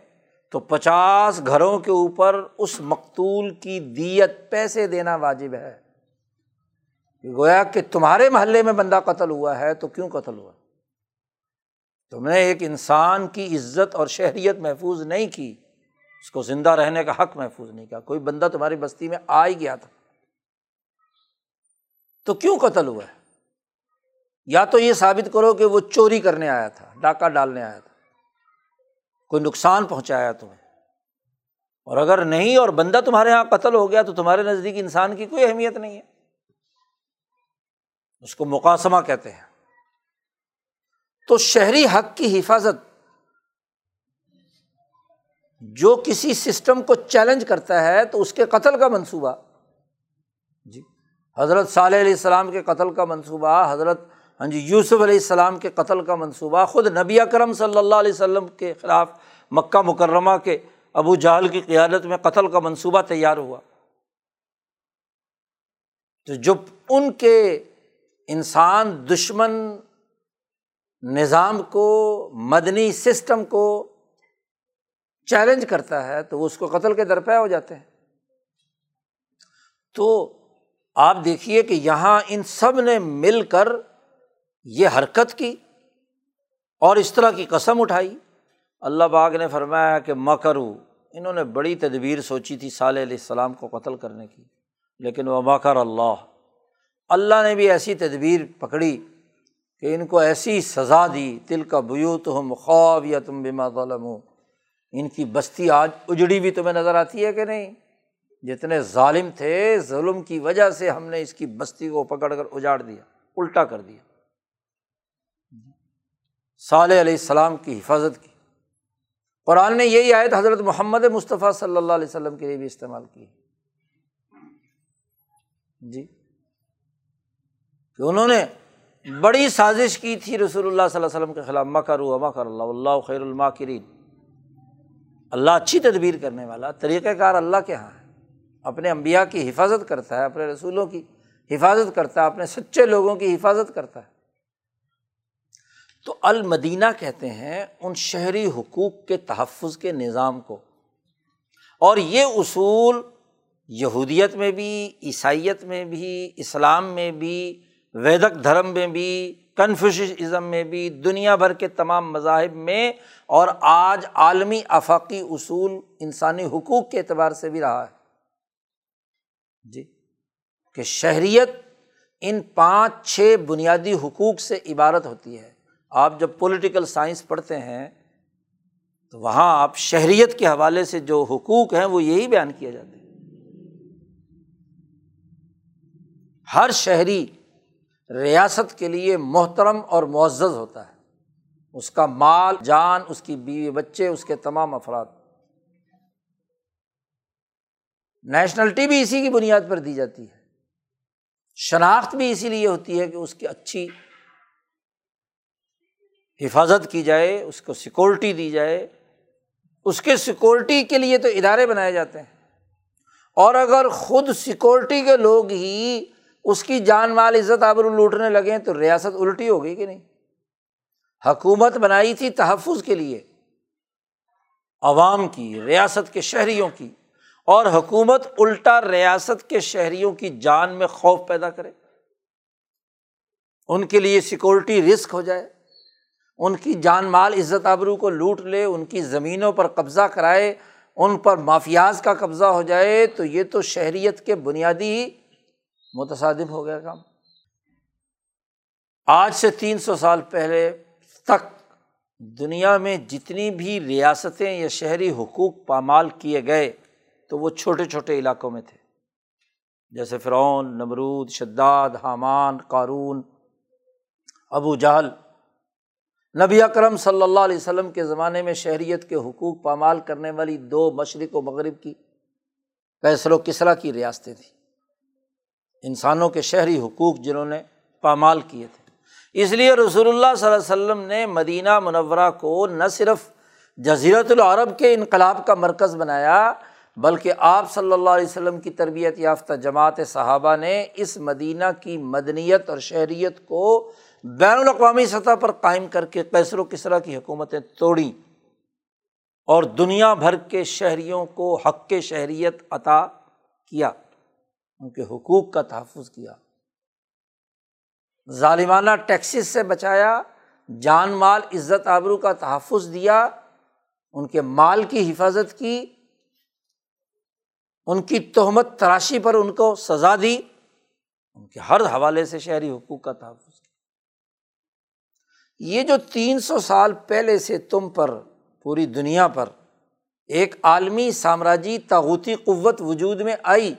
تو پچاس گھروں کے اوپر اس مقتول کی دیت پیسے دینا واجب ہے۔ گویا کہ تمہارے محلے میں بندہ قتل ہوا ہے تو کیوں قتل ہوا؟ تم نے ایک انسان کی عزت اور شہریت محفوظ نہیں کی، اس کو زندہ رہنے کا حق محفوظ نہیں کیا۔ کوئی بندہ تمہاری بستی میں آ ہی گیا تھا۔ تو کیوں قتل ہوا ہے؟ یا تو یہ ثابت کرو کہ وہ چوری کرنے آیا تھا، ڈاکہ ڈالنے آیا تھا۔ کوئی نقصان پہنچایا تمہیں۔ اور اگر نہیں اور بندہ تمہارے یہاں قتل ہو گیا تو تمہارے نزدیک انسان کی کوئی اہمیت نہیں ہے۔ اس کو مقاصمہ کہتے ہیں۔ تو شہری حق کی حفاظت جو کسی سسٹم کو چیلنج کرتا ہے تو اس کے قتل کا منصوبہ۔ جی حضرت صالح علیہ السلام کے قتل کا منصوبہ، حضرت ہاں جی یوسف علیہ السلام کے قتل کا منصوبہ خود نبی اکرم صلی اللہ علیہ وسلم کے خلاف مکہ مکرمہ کے ابو جہل کی قیادت میں قتل کا منصوبہ تیار ہوا۔ تو جب ان کے انسان، دشمن نظام کو، مدنی سسٹم کو چیلنج کرتا ہے، تو وہ اس کو قتل کے درپے ہو جاتے ہیں۔ تو آپ دیکھیے کہ یہاں ان سب نے مل کر یہ حرکت کی اور اس طرح کی قسم اٹھائی۔ اللہ باغ نے فرمایا کہ مکرو انہوں نے بڑی تدبیر سوچی تھی صالح علیہ السلام کو قتل کرنے کی، لیکن وہ مکر اللہ۔ اللہ نے بھی ایسی تدبیر پکڑی کہ ان کو ایسی سزا دی تل کا بیوت ہم خواب یا تم بما ظلم ہو ان کی بستی آج اجڑی بھی تمہیں نظر آتی ہے کہ نہیں؟ جتنے ظالم تھے، ظلم کی وجہ سے ہم نے اس کی بستی کو پکڑ کر اجاڑ دیا، الٹا کر دیا۔ صالح علیہ السلام کی حفاظت کی۔ قرآن نے یہی آیت حضرت محمد مصطفیٰ صلی اللہ علیہ وسلم کے لیے بھی استعمال کی۔ جی۔ کہ انہوں نے بڑی سازش کی تھی رسول اللہ صلی اللہ علیہ وسلم کے خلاف، مکر ہوا، مکر اللہ اللہ خیر الماکرین۔ اللہ اچھی تدبیر کرنے والا طریقۂ کار اللہ کے یہاں ہے۔ اپنے امبیا کی حفاظت کرتا ہے، اپنے رسولوں کی حفاظت کرتا ہے، اپنے سچے لوگوں کی حفاظت کرتا ہے۔ تو المدینہ کہتے ہیں ان شہری حقوق کے تحفظ کے نظام کو۔ اور یہ اصول یہودیت میں بھی، عیسائیت میں بھی، اسلام میں بھی، ویدک دھرم میں بھی کنفیوشزم میں بھی، دنیا بھر کے تمام مذاہب میں اور آج عالمی آفاقی اصول انسانی حقوق کے اعتبار سے بھی رہا ہے۔ جی کہ شہریت ان پانچ چھ بنیادی حقوق سے عبارت ہوتی ہے۔ آپ جب پولیٹیکل سائنس پڑھتے ہیں، تو وہاں آپ شہریت کے حوالے سے جو حقوق ہیں، وہ یہی بیان کیا جاتا ہے ہر شہری ریاست کے لیے محترم اور معزز ہوتا ہے۔ اس کا مال، جان، اس کی بیوی بچے، اس کے تمام افراد۔ نیشنلٹی بھی اسی کی بنیاد پر دی جاتی ہے۔ شناخت بھی اسی لیے ہوتی ہے کہ اس کی اچھی حفاظت کی جائے، اس کو سیکورٹی دی جائے۔ اس کے سیکورٹی کے لیے تو ادارے بنائے جاتے ہیں۔ اور اگر خود سیکورٹی کے لوگ ہی اس کی جان مال عزت آبر لوٹنے لگے تو ریاست الٹی ہو گئی کہ نہیں؟ حکومت بنائی تھی تحفظ کے لیے، عوام کی، ریاست کے شہریوں کی۔ اور حکومت الٹا ریاست کے شہریوں کی جان میں خوف پیدا کرے۔ ان کے لیے سیکورٹی رسک ہو جائے۔ ان کی جان مال، عزت آبرو کو لوٹ لے، ان کی زمینوں پر قبضہ کرائے، ان پر مافیاز کا قبضہ ہو جائے، تو یہ تو شہریت کے بنیادی متصادم ہو گیا کام۔ آج سے تین سو سال پہلے تک دنیا میں جتنی بھی ریاستیں یا شہری حقوق پامال کیے گئے، تو وہ چھوٹے چھوٹے علاقوں میں تھے۔ جیسے فرعون، نمرود، شداد، حامان، قارون، ابو جہل نبی اکرم صلی اللہ علیہ وسلم کے زمانے میں شہریت کے حقوق پامال کرنے والی دو مشرق و مغرب کی کیسر و کسرا کی ریاستیں تھیں۔ انسانوں کے شہری حقوق جنہوں نے پامال کیے تھے۔ اس لیے رسول اللہ صلی اللہ علیہ وسلم نے مدینہ منورہ کو نہ صرف جزیرت العرب کے انقلاب کا مرکز بنایا، بلکہ آپ صلی اللہ علیہ وسلم کی تربیت یافتہ جماعت صحابہ نے اس مدینہ کی مدنیت اور شہریت کو بین الاقوامی سطح پر قائم کر کے کیسر و کسرا کی حکومتیں توڑیں اور دنیا بھر کے شہریوں کو حق کے شہریت عطا کیا، ان کے حقوق کا تحفظ کیا۔ ظالمانہ ٹیکسیز سے بچایا، جان مال عزت آبرو کا تحفظ دیا، ان کے مال کی حفاظت کی، ان کی تہمت تراشی پر ان کو سزا دی، ان کے ہر حوالے سے شہری حقوق کا تحفظ۔ یہ جو تین سو سال پہلے سے تم پر، پوری دنیا پر ایک عالمی سامراجی تاغوتی قوت وجود میں آئی،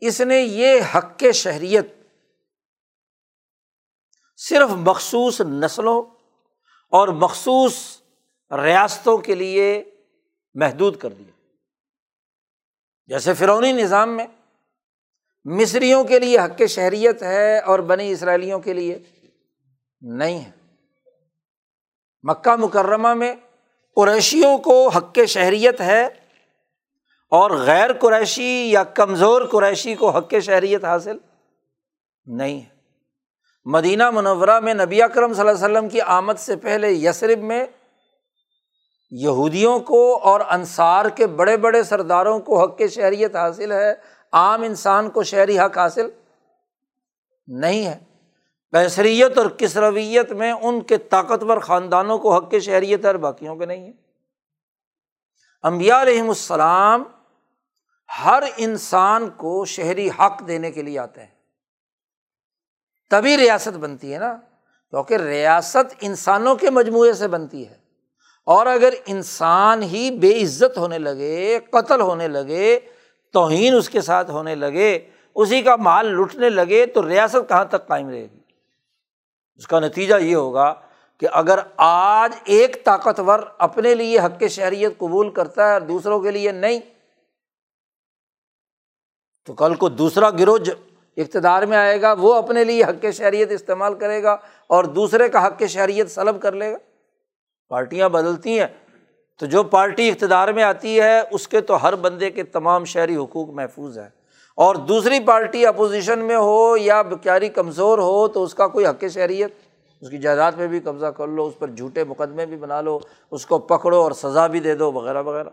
اس نے یہ حق شہریت صرف مخصوص نسلوں اور مخصوص ریاستوں کے لیے محدود کر دیا جیسے فرونی نظام میں مصریوں کے لیے حق شہریت ہے اور بنی اسرائیلیوں کے لیے۔ نہیں ہے۔ مکہ مکرمہ میں قریشیوں کو حق شہریت ہے اور غیر قریشی یا کمزور قریشی کو حق شہریت حاصل نہیں ہے۔ مدینہ منورہ میں نبی اکرم صلی اللہ علیہ وسلم کی آمد سے پہلے یسرب میں یہودیوں کو اور انصار کے بڑے بڑے سرداروں کو حق شہریت حاصل ہے، عام انسان کو شہری حق حاصل نہیں ہے۔ بحثریت اور کسرویت میں ان کے طاقتور خاندانوں کو حق شہریت ہے اور باقیوں کے نہیں ہے امبیا علیہم السلام ہر انسان کو شہری حق دینے کے لیے آتے ہیں۔ تبھی ریاست بنتی ہے نا، کیونکہ ریاست انسانوں کے مجموعے سے بنتی ہے۔ اور اگر انسان ہی بے عزت ہونے لگے، قتل ہونے لگے، توہین اس کے ساتھ ہونے لگے، اسی کا مال لٹنے لگے، تو ریاست کہاں تک قائم رہے گی؟ اس کا نتیجہ یہ ہوگا کہ اگر آج ایک طاقتور اپنے لیے حق شہریت قبول کرتا ہے اور دوسروں کے لیے نہیں، تو کل کو دوسرا گروہ اقتدار میں آئے گا، وہ اپنے لیے حق شہریت استعمال کرے گا اور دوسرے کا حق شہریت سلب کر لے گا۔ پارٹیاں بدلتی ہیں۔ تو جو پارٹی اقتدار میں آتی ہے، اس کے تو ہر بندے کے تمام شہری حقوق محفوظ ہیں۔ اور دوسری پارٹی اپوزیشن میں ہو یا بیکاری کمزور ہو تو اس کا کوئی حق شہریت، اس کی جائیداد پہ بھی قبضہ کر لو، اس پر جھوٹے مقدمے بھی بنا لو، اس کو پکڑو اور سزا بھی دے دو، وغیرہ وغیرہ۔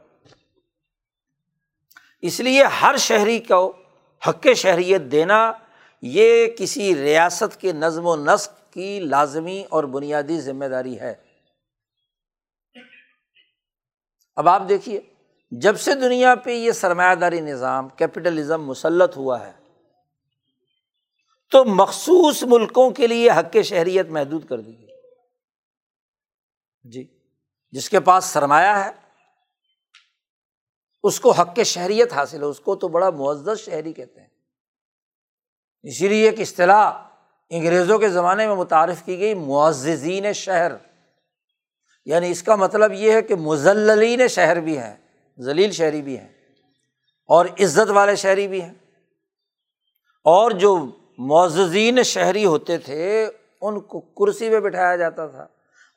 اس لیے ہر شہری کو حق شہریت دینا یہ کسی ریاست کے نظم و نسق کی لازمی اور بنیادی ذمہ داری ہے۔ اب آپ دیکھیے۔ جب سے دنیا پہ یہ سرمایہ داری نظام کیپٹلزم مسلط ہوا ہے، تو مخصوص ملکوں کے لیے حق شہریت محدود کر دی گئی۔ جی جس کے پاس سرمایہ ہے، اس کو حق شہریت حاصل ہے، اس کو تو بڑا معزز شہری کہتے ہیں۔ اسی لیے ایک اصطلاح انگریزوں کے زمانے میں متعارف کی گئی، معززین شہر۔ یعنی اس کا مطلب یہ ہے کہ مزلین شہر بھی ہیں۔ ذلیل شہری بھی ہیں اور عزت والے شہری بھی ہیں اور جو معززین شہری ہوتے تھے ان کو کرسی پہ بٹھایا جاتا تھا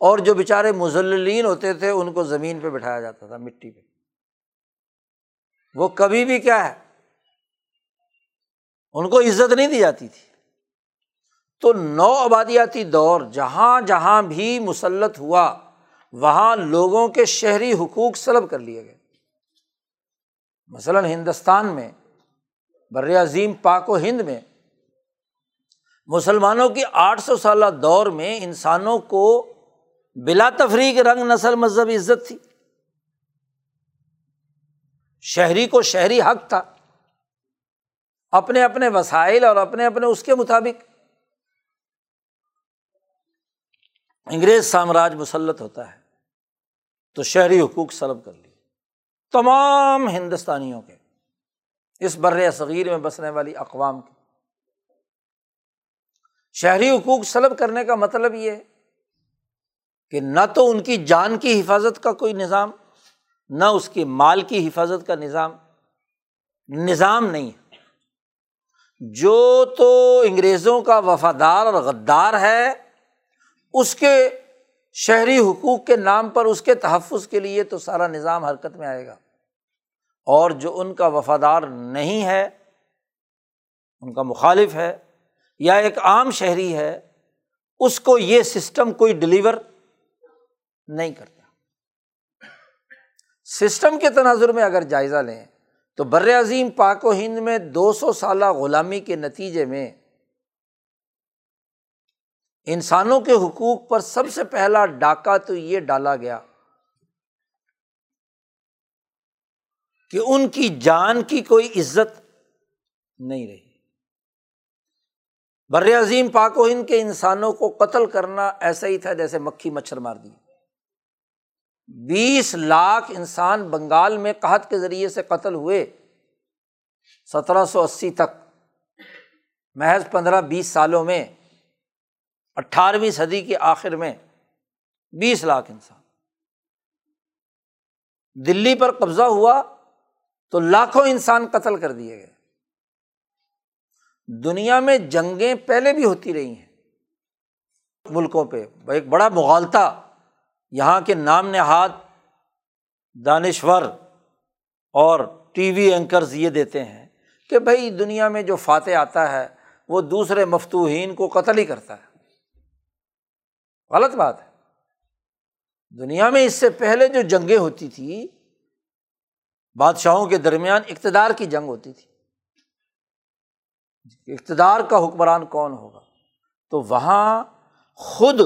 اور جو بیچارے مزلین ہوتے تھے ان کو زمین پہ بٹھایا جاتا تھا مٹی پہ۔ وہ کبھی بھی کیا ہے؟ ان کو عزت نہیں دی جاتی تھی۔ تو نو آبادیاتی دور جہاں جہاں بھی مسلط ہوا، وہاں لوگوں کے شہری حقوق سلب کر لیے گئے۔ مثلاً ہندوستان میں، بر عظیم پاک و ہند میں مسلمانوں کی آٹھ سو سالہ دور میں انسانوں کو بلا تفریق رنگ، نسل، مذہب، عزت تھی۔ شہری کو شہری حق تھا۔ اپنے اپنے وسائل اور اپنے اپنے اس کے مطابق۔ انگریز سامراج مسلط ہوتا ہے تو شہری حقوق سلب کر لیے۔ تمام ہندوستانیوں کے، اس بر صغیر میں بسنے والی اقوام کے۔ شہری حقوق سلب کرنے کا مطلب یہ ہے کہ نہ تو ان کی جان کی حفاظت کا کوئی نظام، نہ اس کی مال کی حفاظت کا نظام نظام نہیں ہے۔ جو تو انگریزوں کا وفادار اور غدار ہے، اس کے شہری حقوق کے نام پر اس کے تحفظ کے لیے تو سارا نظام حرکت میں آئے گا۔ اور جو ان کا وفادار نہیں ہے، ان کا مخالف ہے یا ایک عام شہری ہے، اس کو یہ سسٹم کوئی ڈلیور نہیں کرتا۔ سسٹم کے تناظر میں اگر جائزہ لیں تو بر عظیم پاک و ہند میں دو سو سالہ غلامی کے نتیجے میں انسانوں کے حقوق پر سب سے پہلا ڈاکہ تو یہ ڈالا گیا کہ ان کی جان کی کوئی عزت نہیں رہی۔ بر عظیم پاک و ہند کے انسانوں کو قتل کرنا ایسا ہی تھا جیسے مکھی مچھر مار دی۔ بیس لاکھ انسان بنگال میں قحط کے ذریعے سے قتل ہوئے۔ سترہ سو اسی تک۔ محض پندرہ بیس سالوں میں اٹھارہویں صدی کے آخر میں بیس لاکھ انسان۔ دلی پر قبضہ ہوا تو لاکھوں انسان قتل کر دیے گئے۔ دنیا میں جنگیں پہلے بھی ہوتی رہی ہیں۔ ملکوں پہ ایک بڑا مغالتا یہاں کے نام نہاد دانشور اور ٹی وی اینکرز یہ دیتے ہیں کہ بھائی دنیا میں جو فاتح آتا ہے وہ دوسرے مفتوحین کو قتل ہی کرتا ہے۔ غلط بات ہے۔ دنیا میں اس سے پہلے جو جنگیں ہوتی تھی، بادشاہوں کے درمیان اقتدار کی جنگ ہوتی تھی۔ اقتدار کا حکمران کون ہوگا؟ تو وہاں خود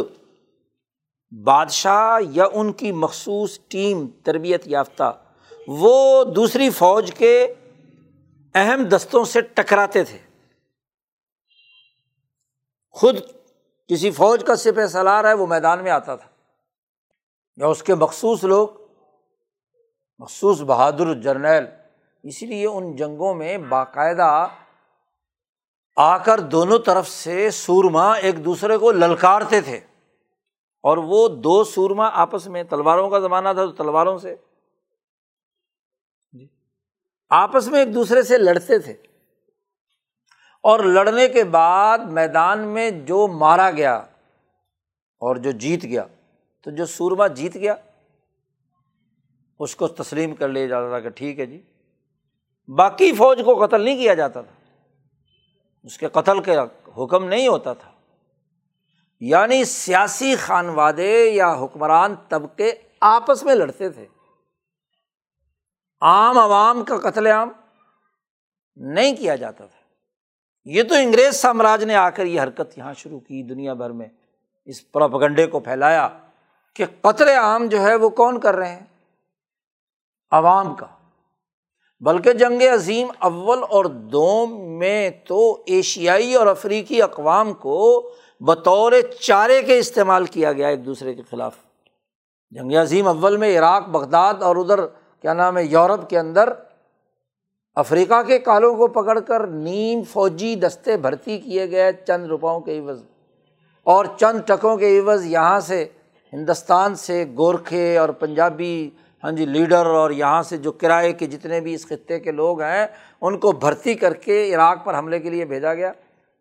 بادشاہ یا ان کی مخصوص ٹیم، تربیت یافتہ، وہ دوسری فوج کے اہم دستوں سے ٹکراتے تھے۔ خود کسی فوج کا سپہ سلار ہے، وہ میدان میں آتا تھا۔ یا اس کے مخصوص لوگ، مخصوص بہادر جرنیل۔ اسی لیے ان جنگوں میں باقاعدہ آ کر دونوں طرف سے سورما ایک دوسرے کو للکارتے تھے۔ اور وہ دو سورما آپس میں، تلواروں کا زمانہ تھا تو تلواروں سے۔ جی۔ آپس میں ایک دوسرے سے لڑتے تھے۔ اور لڑنے کے بعد میدان میں جو مارا گیا اور جو جیت گیا، تو جو سورما جیت گیا، اس کو تسلیم کر لیا جاتا تھا کہ ٹھیک ہے جی۔ باقی فوج کو قتل نہیں کیا جاتا تھا۔ اس کے قتل کا حکم نہیں ہوتا تھا۔ یعنی سیاسی خانوادے یا حکمران طبقے آپس میں لڑتے تھے۔ عام عوام کا قتل عام نہیں کیا جاتا تھا۔ یہ تو انگریز سامراج نے آ کر یہ حرکت یہاں شروع کی دنیا بھر میں، اس پراپگنڈے کو پھیلایا کہ قطر عام جو ہے وہ کون کر رہے ہیں؟ عوام کا۔ بلکہ جنگ عظیم اول اور دوم میں تو ایشیائی اور افریقی اقوام کو بطور چارے کے استعمال کیا گیا ایک دوسرے کے خلاف۔ جنگ عظیم اول میں عراق، بغداد اور ادھر کیا نام ہے، یورپ کے اندر افریقہ کے کالوں کو پکڑ کر نیم فوجی دستے بھرتی کیے گئے چند روپاؤں کے عوض۔ اور چند ٹکوں کے عوض یہاں سے ہندوستان سے گورکھے اور پنجابی ہاں جی لیڈر اور یہاں سے جو کرائے کے جتنے بھی اس خطے کے لوگ ہیں، ان کو بھرتی کر کے عراق پر حملے کے لیے بھیجا گیا۔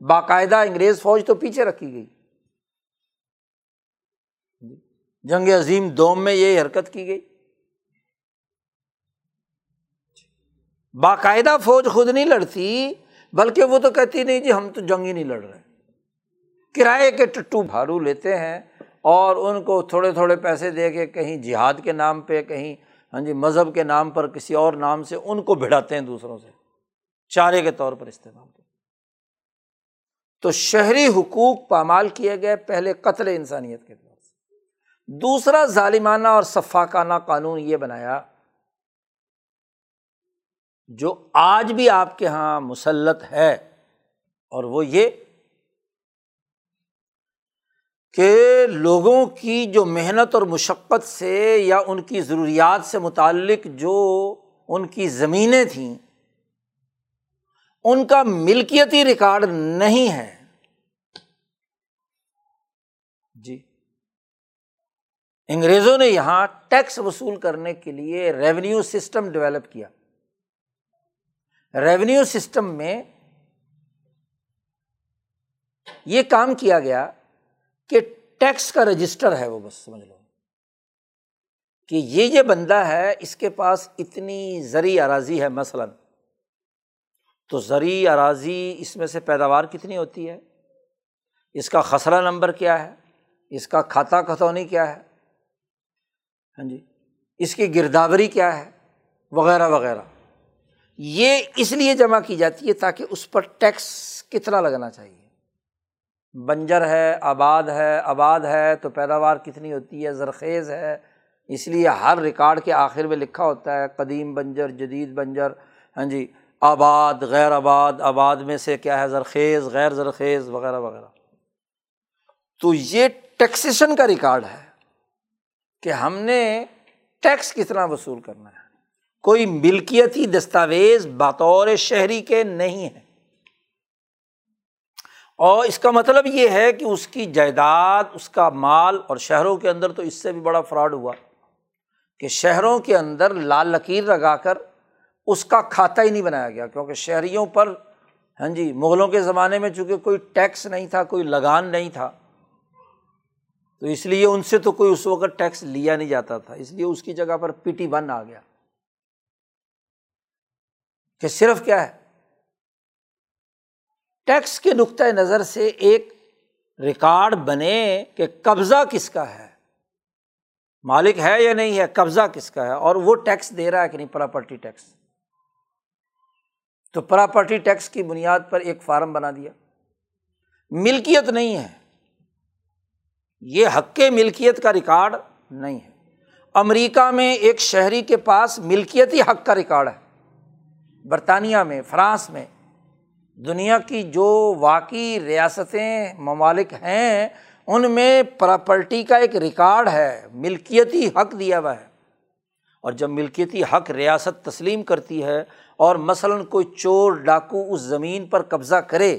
باقاعدہ انگریز فوج تو پیچھے رکھی گئی۔ جنگ عظیم دوم میں یہ حرکت کی گئی۔ باقاعدہ فوج خود نہیں لڑتی، بلکہ وہ تو کہتی نہیں جی ہم تو جنگ ہی نہیں لڑ رہے۔ کرائے کے ٹٹو بھارو لیتے ہیں اور ان کو تھوڑے تھوڑے پیسے دے کے کہیں جہاد کے نام پہ، کہیں ہاں جی مذہب کے نام پر کسی اور نام سے ان کو بھڑاتے ہیں دوسروں سے۔ چارے کے طور پر استعمال کرتے تو شہری حقوق پامال کیے گئے پہلے قتل انسانیت کے طور سے۔ دوسرا ظالمانہ اور صفاقانہ قانون یہ بنایا جو آج بھی آپ کے یہاں مسلط ہے، اور وہ یہ کہ لوگوں کی جو محنت اور مشقت سے یا ان کی ضروریات سے متعلق جو ان کی زمینیں تھیں، ان کا ملکیتی ریکارڈ نہیں ہے۔ جی۔ انگریزوں نے یہاں ٹیکس وصول کرنے کے لیے ریونیو سسٹم ڈیولپ کیا۔ ریونیو سسٹم میں یہ کام کیا گیا کہ ٹیکس کا رجسٹر ہے وہ بس، سمجھ لو۔ کہ یہ یہ بندہ ہے، اس کے پاس اتنی زرعی اراضی ہے مثلاً۔ تو زرعی اراضی اس میں سے پیداوار کتنی ہوتی ہے؟ اس کا خسرہ نمبر کیا ہے؟ اس کا کھاتا کھتونی کیا ہے؟ ہاں جی۔ اس کی گرداوری کیا ہے؟ وغیرہ وغیرہ۔ یہ اس لیے جمع کی جاتی ہے تاکہ اس پر ٹیکس کتنا لگنا چاہیے۔ بنجر ہے، آباد ہے آباد ہے تو پیداوار کتنی ہوتی ہے، زرخیز ہے۔ اس لیے ہر ریکارڈ کے آخر میں لکھا ہوتا ہے، قدیم بنجر، جدید بنجر۔ ہاں جی آباد، غیر آباد آباد میں سے کیا ہے؟ زرخیز، غیر زرخیز، وغیرہ وغیرہ۔ تو یہ ٹیکسیشن کا ریکارڈ ہے کہ ہم نے ٹیکس کتنا وصول کرنا ہے۔ کوئی ملکیتی دستاویز بطور شہری کے نہیں ہے۔ اور اس کا مطلب یہ ہے کہ اس کی جائیداد، اس کا مال اور شہروں کے اندر تو اس سے بھی بڑا فراڈ ہوا کہ شہروں کے اندر لال لکیر لگا کر اس کا کھاتا ہی نہیں بنایا گیا، کیونکہ شہریوں پر ہاں جی مغلوں کے زمانے میں چونکہ کوئی ٹیکس نہیں تھا، کوئی لگان نہیں تھا، تو اس لیے ان سے تو کوئی اس وقت ٹیکس لیا نہیں جاتا تھا، اس لیے اس کی جگہ پر پی ٹی ون آ گیا۔ کہ صرف کیا ہے؟ ٹیکس کے نقطۂ نظر سے ایک ریکارڈ بنے کہ قبضہ کس کا ہے۔ مالک ہے یا نہیں ہے، قبضہ کس کا ہے؟ اور وہ ٹیکس دے رہا ہے کہ نہیں، پراپرٹی ٹیکس۔ تو پراپرٹی ٹیکس کی بنیاد پر ایک فارم بنا دیا۔ ملکیت نہیں ہے۔ یہ حق ملکیت کا ریکارڈ نہیں ہے۔ امریکہ میں ایک شہری کے پاس ملکیتی حق کا ریکارڈ ہے۔ برطانیہ میں، فرانس میں، دنیا کی جو واقعی ریاستیں، ممالک ہیں، ان میں پراپرٹی کا ایک ریکارڈ ہے، ملکیتی حق دیا ہوا ہے۔ اور جب ملکیتی حق ریاست تسلیم کرتی ہے اور مثلاً کوئی چور ڈاکو اس زمین پر قبضہ کرے،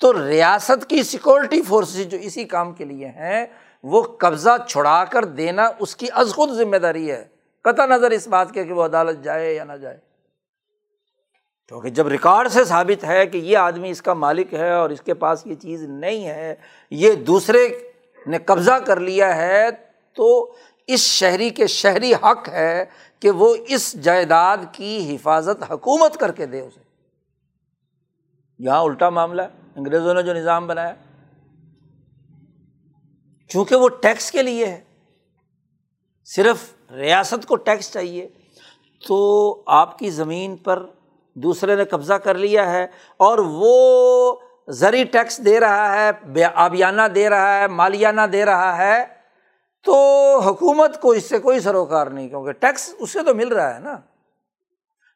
تو ریاست کی سیکورٹی فورسز جو اسی کام کے لیے ہیں، وہ قبضہ چھڑا کر دینا اس کی از خود ذمہ داری ہے۔ قطع نظر اس بات کے کہ وہ عدالت جائے یا نہ جائے۔ کیونکہ جب ریکارڈ سے ثابت ہے کہ یہ آدمی اس کا مالک ہے اور اس کے پاس یہ چیز نہیں ہے، یہ دوسرے نے قبضہ کر لیا ہے، تو اس شہری کے شہری حق ہے کہ وہ اس جائیداد کی حفاظت حکومت کر کے دے اسے۔ یہاں الٹا معاملہ ہے، انگریزوں نے جو نظام بنایا۔ چونکہ وہ ٹیکس کے لیے ہے، صرف ریاست کو ٹیکس چاہیے، تو آپ کی زمین پر دوسرے نے قبضہ کر لیا ہے اور وہ زرعی ٹیکس دے رہا ہے آبیانہ دے رہا ہے، مالیانہ دے رہا ہے، تو حکومت کو اس سے کوئی سروکار نہیں، کیونکہ ٹیکس اس سے تو مل رہا ہے نا۔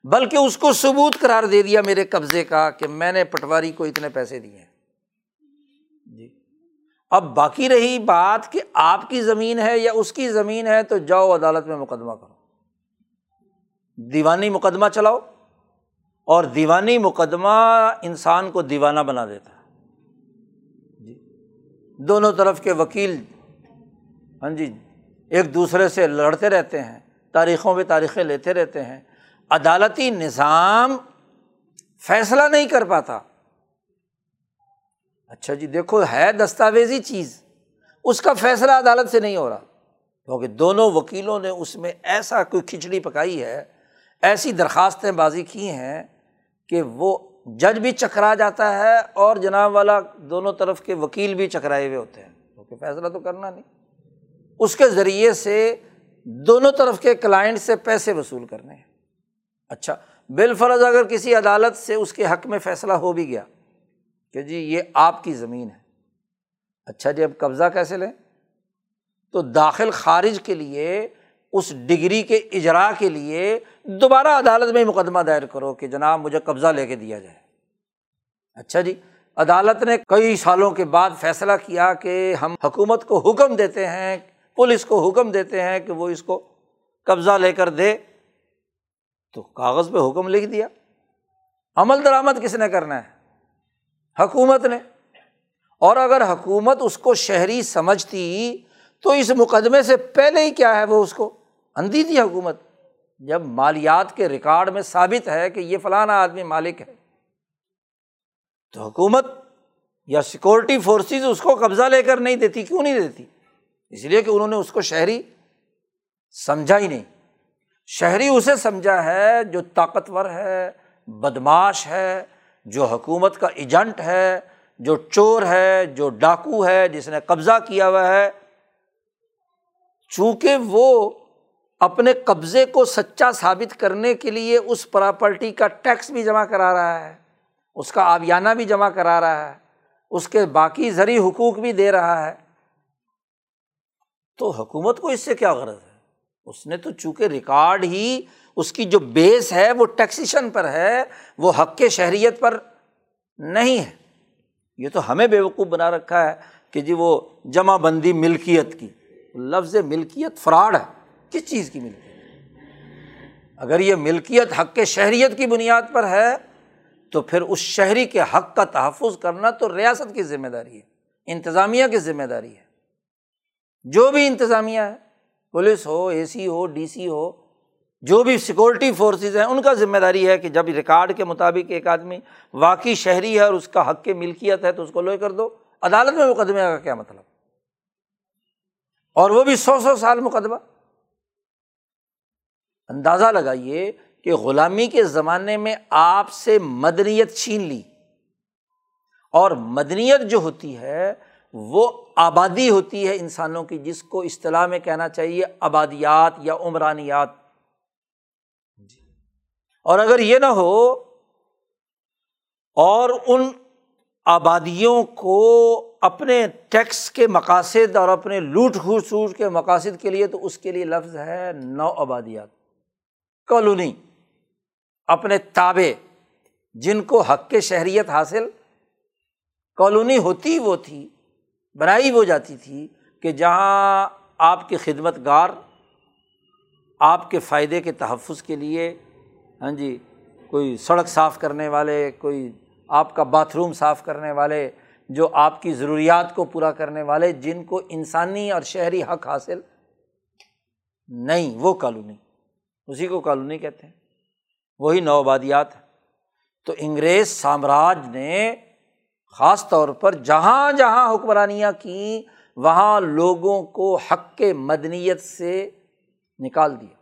بلکہ اس کو ثبوت قرار دے دیا میرے قبضے کا کہ میں نے پٹواری کو اتنے پیسے دیے جی۔ اب باقی رہی بات کہ آپ کی زمین ہے یا اس کی زمین ہے تو جاؤ عدالت میں مقدمہ کرو۔ دیوانی مقدمہ چلاؤ۔ اور دیوانی مقدمہ انسان کو دیوانہ بنا دیتا ہے۔ جی۔ دونوں طرف کے وکیل ہاں جی ایک دوسرے سے لڑتے رہتے ہیں، تاریخوں پہ تاریخیں لیتے رہتے ہیں۔ عدالتی نظام فیصلہ نہیں کر پاتا۔ اچھا جی دیکھو، ہے دستاویزی چیز۔ اس کا فیصلہ عدالت سے نہیں ہو رہا۔ کیونکہ دونوں وکیلوں نے اس میں ایسا کوئی کھچڑی پکائی ہے ایسی درخواستیں بازی کی ہیں کہ وہ جج بھی چکرا جاتا ہے اور جناب والا دونوں طرف کے وکیل بھی چکرائے ہوئے ہوتے ہیں، کیونکہ فیصلہ تو کرنا نہیں۔ اس کے ذریعے سے دونوں طرف کے کلائنٹ سے پیسے وصول کرنے ہیں۔ اچھا بالفرض اگر کسی عدالت سے اس کے حق میں فیصلہ ہو بھی گیا کہ جی یہ آپ کی زمین ہے۔ اچھا جی اب قبضہ کیسے لیں؟ تو داخل خارج کے لیے اس ڈگری کے اجرا کے لیے دوبارہ عدالت میں مقدمہ دائر کرو کہ جناب مجھے قبضہ لے کے دیا جائے۔ اچھا جی عدالت نے کئی سالوں کے بعد فیصلہ کیا کہ ہم حکومت کو حکم دیتے ہیں، پولیس کو حکم دیتے ہیں کہ وہ اس کو قبضہ لے کر دے۔ تو کاغذ پہ حکم لکھ دیا۔ عمل درآمد کس نے کرنا ہے؟ حکومت نے۔ اور اگر حکومت اس کو شہری سمجھتی تو اس مقدمے سے پہلے ہی کیا ہے وہ اس کو؟ اندھی تھی حکومت، جب مالیات کے ریکارڈ میں ثابت ہے کہ یہ فلانا آدمی مالک ہے۔ تو حکومت یا سیکورٹی فورسز اس کو قبضہ لے کر نہیں دیتی، کیوں نہیں دیتی؟ اس لیے کہ انہوں نے اس کو شہری سمجھا ہی نہیں۔ شہری اسے سمجھا ہے جو طاقتور ہے، بدماش ہے، جو حکومت کا ایجنٹ ہے، جو چور ہے، جو ڈاکو ہے، جس نے قبضہ کیا ہوا ہے۔ چونکہ وہ اپنے قبضے کو سچا ثابت کرنے کے لیے اس پراپرٹی کا ٹیکس بھی جمع کرا رہا ہے، اس کا آبیانہ بھی جمع کرا رہا ہے، اس کے باقی زرعی حقوق بھی دے رہا ہے۔ تو حکومت کو اس سے کیا غرض ہے؟ اس نے تو چونکہ ریکارڈ ہی اس کی جو بیس ہے وہ ٹیکسیشن پر ہے، وہ حق کے شہریت پر نہیں ہے۔ یہ تو ہمیں بے وقوف بنا رکھا ہے کہ جی وہ جمع بندی ملکیت کی، لفظ ملکیت فراڈ ہے۔ کس چیز کی ملکیت اگر یہ ملکیت حق کے شہریت کی بنیاد پر ہے، تو پھر اس شہری کے حق کا تحفظ کرنا تو ریاست کی ذمہ داری ہے، انتظامیہ کی ذمہ داری ہے۔ جو بھی انتظامیہ ہے، پولیس ہو، اے سی ہو، ڈی سی ہو، جو بھی سیکورٹی فورسز ہیں، ان کا ذمہ داری ہے کہ جب ریکارڈ کے مطابق ایک آدمی واقعی شہری ہے اور اس کا حق کی ملکیت ہے تو اس کو لوہے کر دو۔ عدالت میں مقدمے کا کیا مطلب؟ اور وہ بھی سو سو سال مقدمہ۔ اندازہ لگائیے کہ غلامی کے زمانے میں آپ سے مدنیت چھین لی۔ اور مدنیت جو ہوتی ہے، وہ آبادی ہوتی ہے انسانوں کی، جس کو اصطلاح میں کہنا چاہیے آبادیات یا عمرانیات۔ جی۔ اور اگر یہ نہ ہو، اور ان آبادیوں کو اپنے ٹیکس کے مقاصد اور اپنے لوٹ کھوٹ کے مقاصد کے لیے، تو اس کے لیے لفظ ہے نو آبادیات کالونی، اپنے تابے جن کو حق کے شہریت حاصل، کالونی ہوتی وہ تھی، بنائی وہ جاتی تھی کہ جہاں آپ کی خدمت گار آپ کے فائدے کے تحفظ کے لیے ہاں جی کوئی سڑک صاف کرنے والے، کوئی آپ کا باتھ روم صاف کرنے والے، جو آپ کی ضروریات کو پورا کرنے والے، جن کو انسانی اور شہری حق حاصل، نہیں، وہ کالونی۔ اسی کو کالونی کہتے ہیں۔ وہی نوآبادیات ہے تو انگریز سامراج نے خاص طور پر جہاں جہاں حکمرانیاں کیں، وہاں لوگوں کو حق کے مدنیت سے نکال دیا۔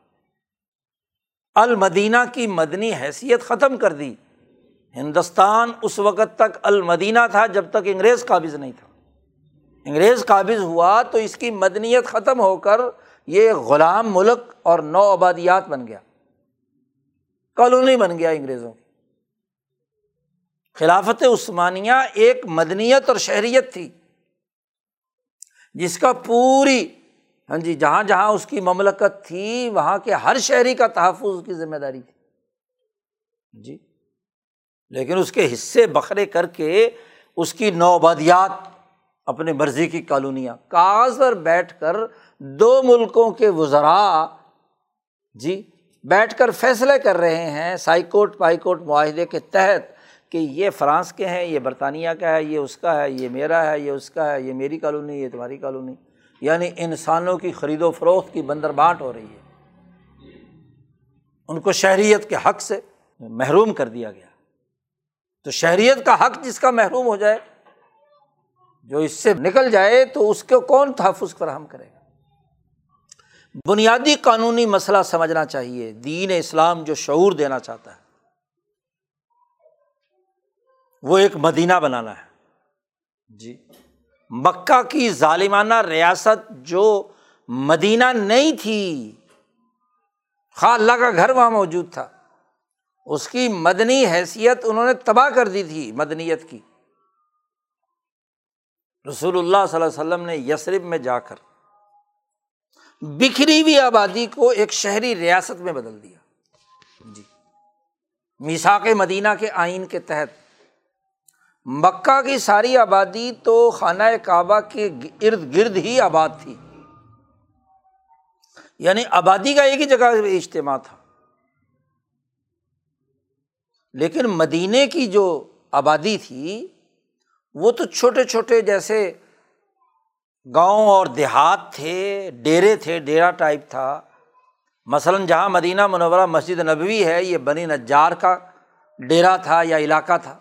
المدینہ کی مدنی حیثیت ختم کر دی۔ ہندوستان اس وقت تک المدینہ تھا جب تک انگریز قابض نہیں تھا۔ انگریز قابض ہوا تو اس کی مدنیت ختم ہو کر یہ غلام ملک اور نو آبادیات بن گیا۔ کالونی بن گیا انگریزوں کی۔ خلافت عثمانیہ ایک مدنیت اور شہریت تھی، جس کا پوری ہاں جی جہاں جہاں اس کی مملکت تھی، وہاں کے ہر شہری کا تحفظ کی ذمہ داری تھی۔ ہاں جی لیکن اس کے حصے بکھرے کر کے اس کی نوبادیات اپنے مرضی کی کالونیاں کاغذ پر بیٹھ کر دو ملکوں کے وزراء جی بیٹھ کر فیصلے کر رہے ہیں سائی کوٹ پائی کوٹ معاہدے کے تحت کہ یہ فرانس کے ہیں، یہ برطانیہ کا ہے، یہ اس کا ہے، یہ میرا ہے، یہ اس کا ہے، یہ میری کالونی، یہ تمہاری کالونی۔ یعنی انسانوں کی خرید و فروخت کی بندر بانٹ ہو رہی ہے۔ ان کو شہریت کے حق سے محروم کر دیا گیا۔ تو شہریت کا حق جس کا محروم ہو جائے، جو اس سے نکل جائے تو اس کو کون تحفظ فراہم کرے گا؟ بنیادی قانونی مسئلہ سمجھنا چاہیے۔ دین اسلام جو شعور دینا چاہتا ہے، وہ ایک مدینہ بنانا ہے۔ جی۔ مکہ کی ظالمانہ ریاست جو مدینہ نہیں تھی، خواہ اللہ کا گھر وہاں موجود تھا، اس کی مدنی حیثیت انہوں نے تباہ کر دی تھی مدنیت کی۔ رسول اللہ صلی اللہ علیہ وسلم نے یسرف میں جا کر بکھری ہوئی آبادی کو ایک شہری ریاست میں بدل دیا۔ جی۔ میساک مدینہ کے آئین کے تحت مکہ کی ساری آبادی تو خانہ کعبہ کے ارد گرد ہی آباد تھی۔ یعنی آبادی کا ایک ہی جگہ اجتماع تھا۔ لیکن مدینے کی جو آبادی تھی وہ تو چھوٹے چھوٹے جیسے گاؤں اور دیہات تھے، ڈیرے تھے ڈیرا ٹائپ تھا۔ مثلاً جہاں مدینہ منورہ مسجد نبوی ہے، یہ بنی نجار کا ڈیرا تھا یا علاقہ تھا۔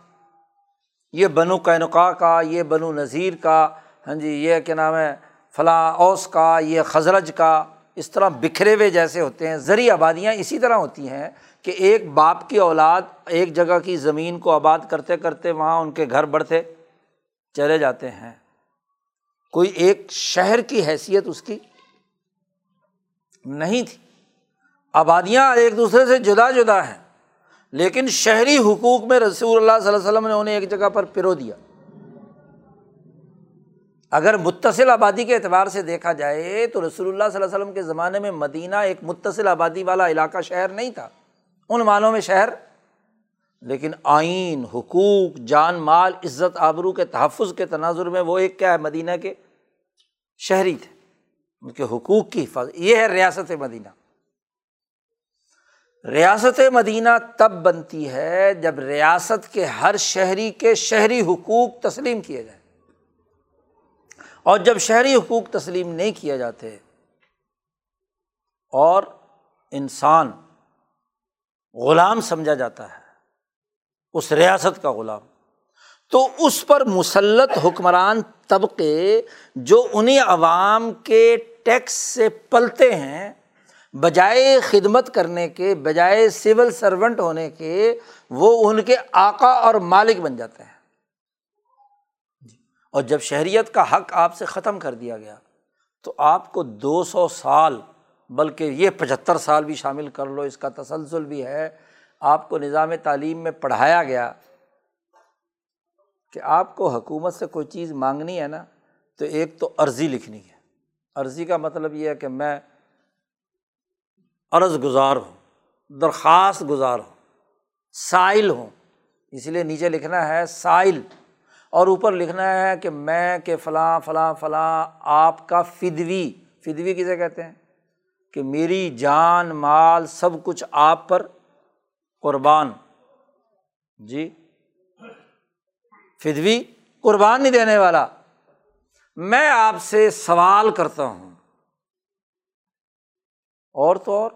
یہ بنو کینقا کا، یہ بنو نذیر کا ہاں جی یہ کیا نام ہے، فلاں اوس کا، یہ خزرج کا، اس طرح بکھرے ہوئے جیسے ہوتے ہیں زرعی آبادیاں اسی طرح ہوتی ہیں کہ ایک باپ کی اولاد ایک جگہ کی زمین کو آباد کرتے کرتے وہاں ان کے گھر بڑھتے چلے جاتے ہیں۔ کوئی ایک شہر کی حیثیت اس کی نہیں تھی۔ آبادیاں ایک دوسرے سے جدا جدا ہیں، لیکن شہری حقوق میں رسول اللہ صلی اللہ علیہ وسلم نے انہیں ایک جگہ پر پرو دیا۔ اگر متصل آبادی کے اعتبار سے دیکھا جائے تو رسول اللہ صلی اللہ علیہ وسلم کے زمانے میں مدینہ ایک متصل آبادی والا علاقہ شہر نہیں تھا۔ ان معنوں میں شہر لیکن آئین، حقوق، جان، مال، عزت، آبرو کے تحفظ کے تناظر میں وہ ایک کیا ہے، مدینہ کے شہری تھے، ان کے حقوق کی حفاظت۔ یہ ہے ریاست مدینہ۔ ریاست مدینہ تب بنتی ہے جب ریاست کے ہر شہری کے شہری حقوق تسلیم کیے جائیں۔ اور جب شہری حقوق تسلیم نہیں کیے جاتے، اور انسان غلام سمجھا جاتا ہے۔ اس ریاست کا غلام۔ تو اس پر مسلط حکمران طبقے جو انہیں عوام کے ٹیکس سے پلتے ہیں، بجائے خدمت کرنے کے، بجائے سول سرونٹ ہونے کے، وہ ان کے آقا اور مالک بن جاتے ہیں۔ اور جب شہریت کا حق آپ سے ختم کر دیا گیا، تو آپ کو دو سو سال، بلکہ یہ پچہتر سال بھی شامل کر لو، اس کا تسلسل بھی ہے۔ آپ کو نظام تعلیم میں پڑھایا گیا کہ آپ کو حکومت سے کوئی چیز مانگنی ہے نا، تو ایک تو عرضی لکھنی ہے۔ عرضی کا مطلب یہ ہے کہ میں عرض گزار ہوں، درخواست گزار ہوں، سائل ہوں۔ اس لیے نیچے لکھنا ہے سائل، اور اوپر لکھنا ہے کہ میں کہ فلاں فلاں فلاں آپ کا فدوی۔ فدوی کسے کہتے ہیں؟ کہ میری جان، مال سب کچھ آپ پر قربان۔ جی۔ فدوی قربان نہیں دینے والا۔ میں آپ سے سوال کرتا ہوں۔ اور تو اور۔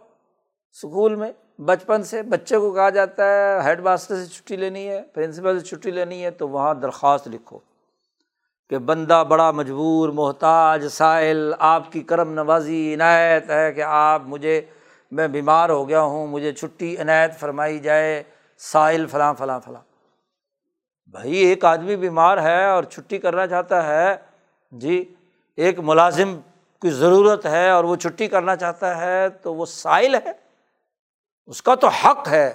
اسکول میں بچپن سے بچے کو کہا جاتا ہے، ہیڈ ماسٹر سے چھٹی لینی ہے، پرنسپل سے چھٹی لینی ہے، تو وہاں درخواست لکھو کہ بندہ بڑا مجبور، محتاج، سائل، آپ کی کرم نوازی، عنایت ہے کہ آپ مجھے میں بیمار ہو گیا ہوں، مجھے چھٹی عنایت فرمائی جائے، سائل فلاں فلاں فلاں۔ بھائی، ایک آدمی بیمار ہے اور چھٹی کرنا چاہتا ہے جی ایک ملازم کی ضرورت ہے اور وہ چھٹی کرنا چاہتا ہے تو وہ سائل ہے؟ اس کا تو حق ہے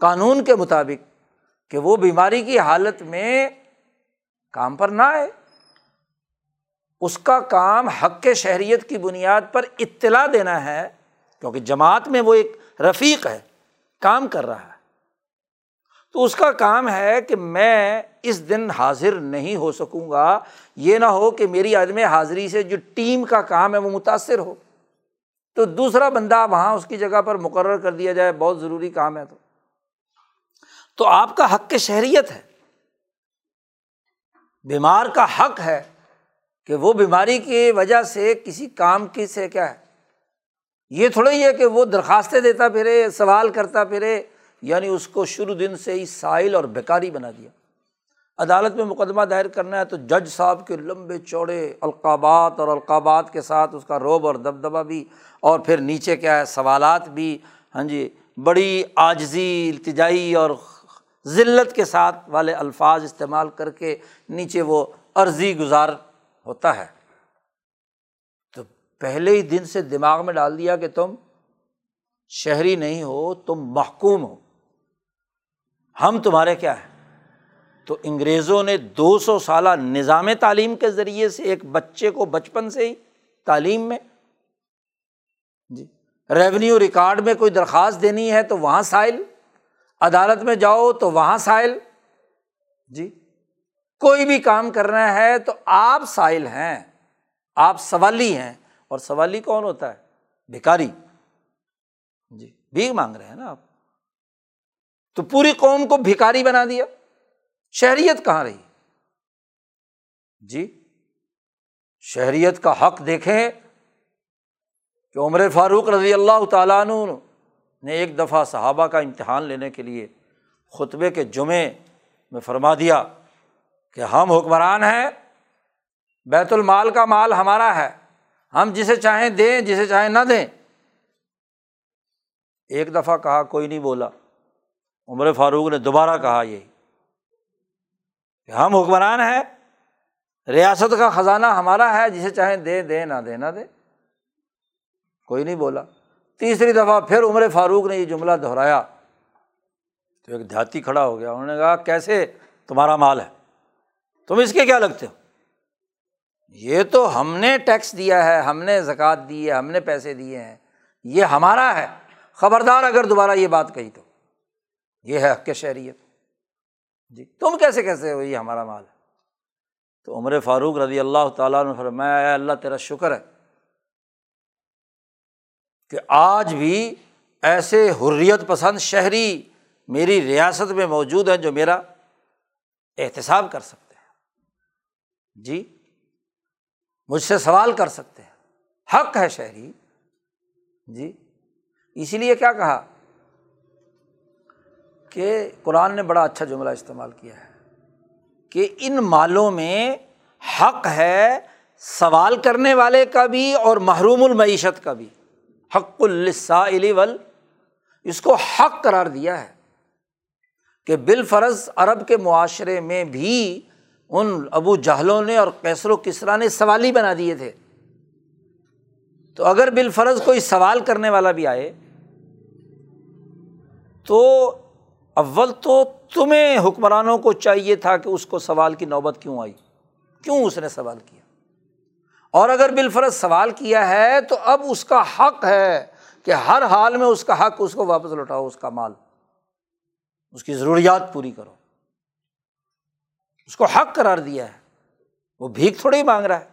قانون کے مطابق کہ وہ بیماری کی حالت میں کام پر نہ آئے۔ اس کا کام حق کے شہریت کی بنیاد پر اطلاع دینا ہے کیونکہ جماعت میں وہ ایک رفیق ہے، کام کر رہا ہے۔ تو اس کا کام ہے کہ میں اس دن حاضر نہیں ہو سکوں گا۔ یہ نہ ہو کہ میری عدم حاضری سے جو ٹیم کا کام ہے وہ متاثر ہو۔ تو دوسرا بندہ وہاں اس کی جگہ پر مقرر کر دیا جائے، بہت ضروری کام ہے تو۔ تو آپ کا حق شہریت ہے۔ بیمار کا حق ہے کہ وہ بیماری کی وجہ سے کسی کام کی سے کیا ہے؟ یہ تھوڑا ہی ہے کہ وہ درخواستیں دیتا پھرے، سوال کرتا پھرے یعنی اس کو شروع دن سے ہی سائل اور بیکاری بنا دیا۔ عدالت میں مقدمہ دائر کرنا ہے تو جج صاحب کے لمبے چوڑے القابات اور القابات کے ساتھ اس کا روب اور دبدبہ بھی، اور پھر نیچے کیا ہے، سوالات بھی۔ ہاں جی بڑی آجزی التجائی اور ذلت کے ساتھ والے الفاظ استعمال کر کے نیچے وہ عرضی گزار ہوتا ہے۔ پہلے ہی دن سے دماغ میں ڈال دیا کہ تم شہری نہیں ہو، تم محکوم ہو۔ ہم تمہارے کیا ہیں؟ تو انگریزوں نے دو سو سالہ نظام تعلیم کے ذریعے سے ایک بچے کو بچپن سے ہی تعلیم میں جی ریونیو ریکارڈ میں کوئی درخواست دینی ہے تو وہاں سائل، عدالت میں جاؤ تو وہاں سائل۔ جی کوئی بھی کام کرنا ہے تو آپ سائل ہیں، آپ سوالی ہیں۔ اور سوالی کون ہوتا ہے؟ بھکاری جی بھیگ مانگ رہے ہیں نا آپ۔ تو پوری قوم کو بھکاری بنا دیا۔ شہریت کہاں رہی؟ جی شہریت کا حق دیکھیں کہ عمر فاروق رضی اللہ تعالیٰ عنہ نے ایک دفعہ صحابہ کا امتحان لینے کے لیے خطبے کے جمعے میں فرما دیا کہ ہم حکمران ہیں، بیت المال کا مال ہمارا ہے۔ ہم جسے چاہیں دیں، جسے چاہیں نہ دیں۔ ایک دفعہ کہا، کوئی نہیں بولا۔ عمر فاروق نے دوبارہ کہا یہی۔ کہ ہم حکمران ہیں، ریاست کا خزانہ ہمارا ہے، جسے چاہیں دے دے نہ دے نہ دے کوئی نہیں بولا۔ تیسری دفعہ پھر عمر فاروق نے یہ جملہ دہرایا۔ تو ایک دیہاتی کھڑا ہو گیا۔ انہوں نے کہا، کیسے تمہارا مال ہے؟ تم اس کے کیا لگتے ہو؟ یہ تو ہم نے ٹیکس دیا ہے، ہم نے زکوٰۃ دی ہے، ہم نے پیسے دیے ہیں۔ یہ ہمارا ہے۔ خبردار اگر دوبارہ یہ بات کہی تو۔ یہ ہے حق شہریت جی تم کیسے کیسے ہو یہ ہمارا مال ہے؟ تو عمر فاروق رضی اللہ تعالیٰ نے فرمایا اللہ تیرا شکر ہے کہ آج بھی ایسے حریت پسند شہری میری ریاست میں موجود ہیں جو میرا احتساب کر سکتے ہیں۔ جی مجھ سے سوال کر سکتے ہیں۔ حق ہے شہری۔ جی۔ اسی لیے کیا کہا؟ کہ قرآن نے بڑا اچھا جملہ استعمال کیا ہے کہ ان مالوں میں حق ہے سوال کرنے والے کا بھی اور محروم المعیشت کا بھی۔ حق السا ول۔ اس کو حق قرار دیا ہے کہ بالفرض عرب کے معاشرے میں بھی ان ابو جہلوں نے اور کیسر و کسرا نے سوالی بنا دیے تھے۔ تو اگر بالفرض کوئی سوال کرنے والا بھی آئے، تو اول تو تمہیں حکمرانوں کو چاہیے تھا کہ اس کو سوال کی نوبت کیوں آئی؟ کیوں اس نے سوال کیا؟ اور اگر بالفرض سوال کیا ہے، تو اب اس کا حق ہے کہ ہر حال میں اس کا حق اس کو واپس لوٹاؤ، اس کا مال۔ اس کی ضروریات پوری کرو۔ اس کو حق قرار دیا ہے۔ وہ بھیک تھوڑی مانگ رہا ہے۔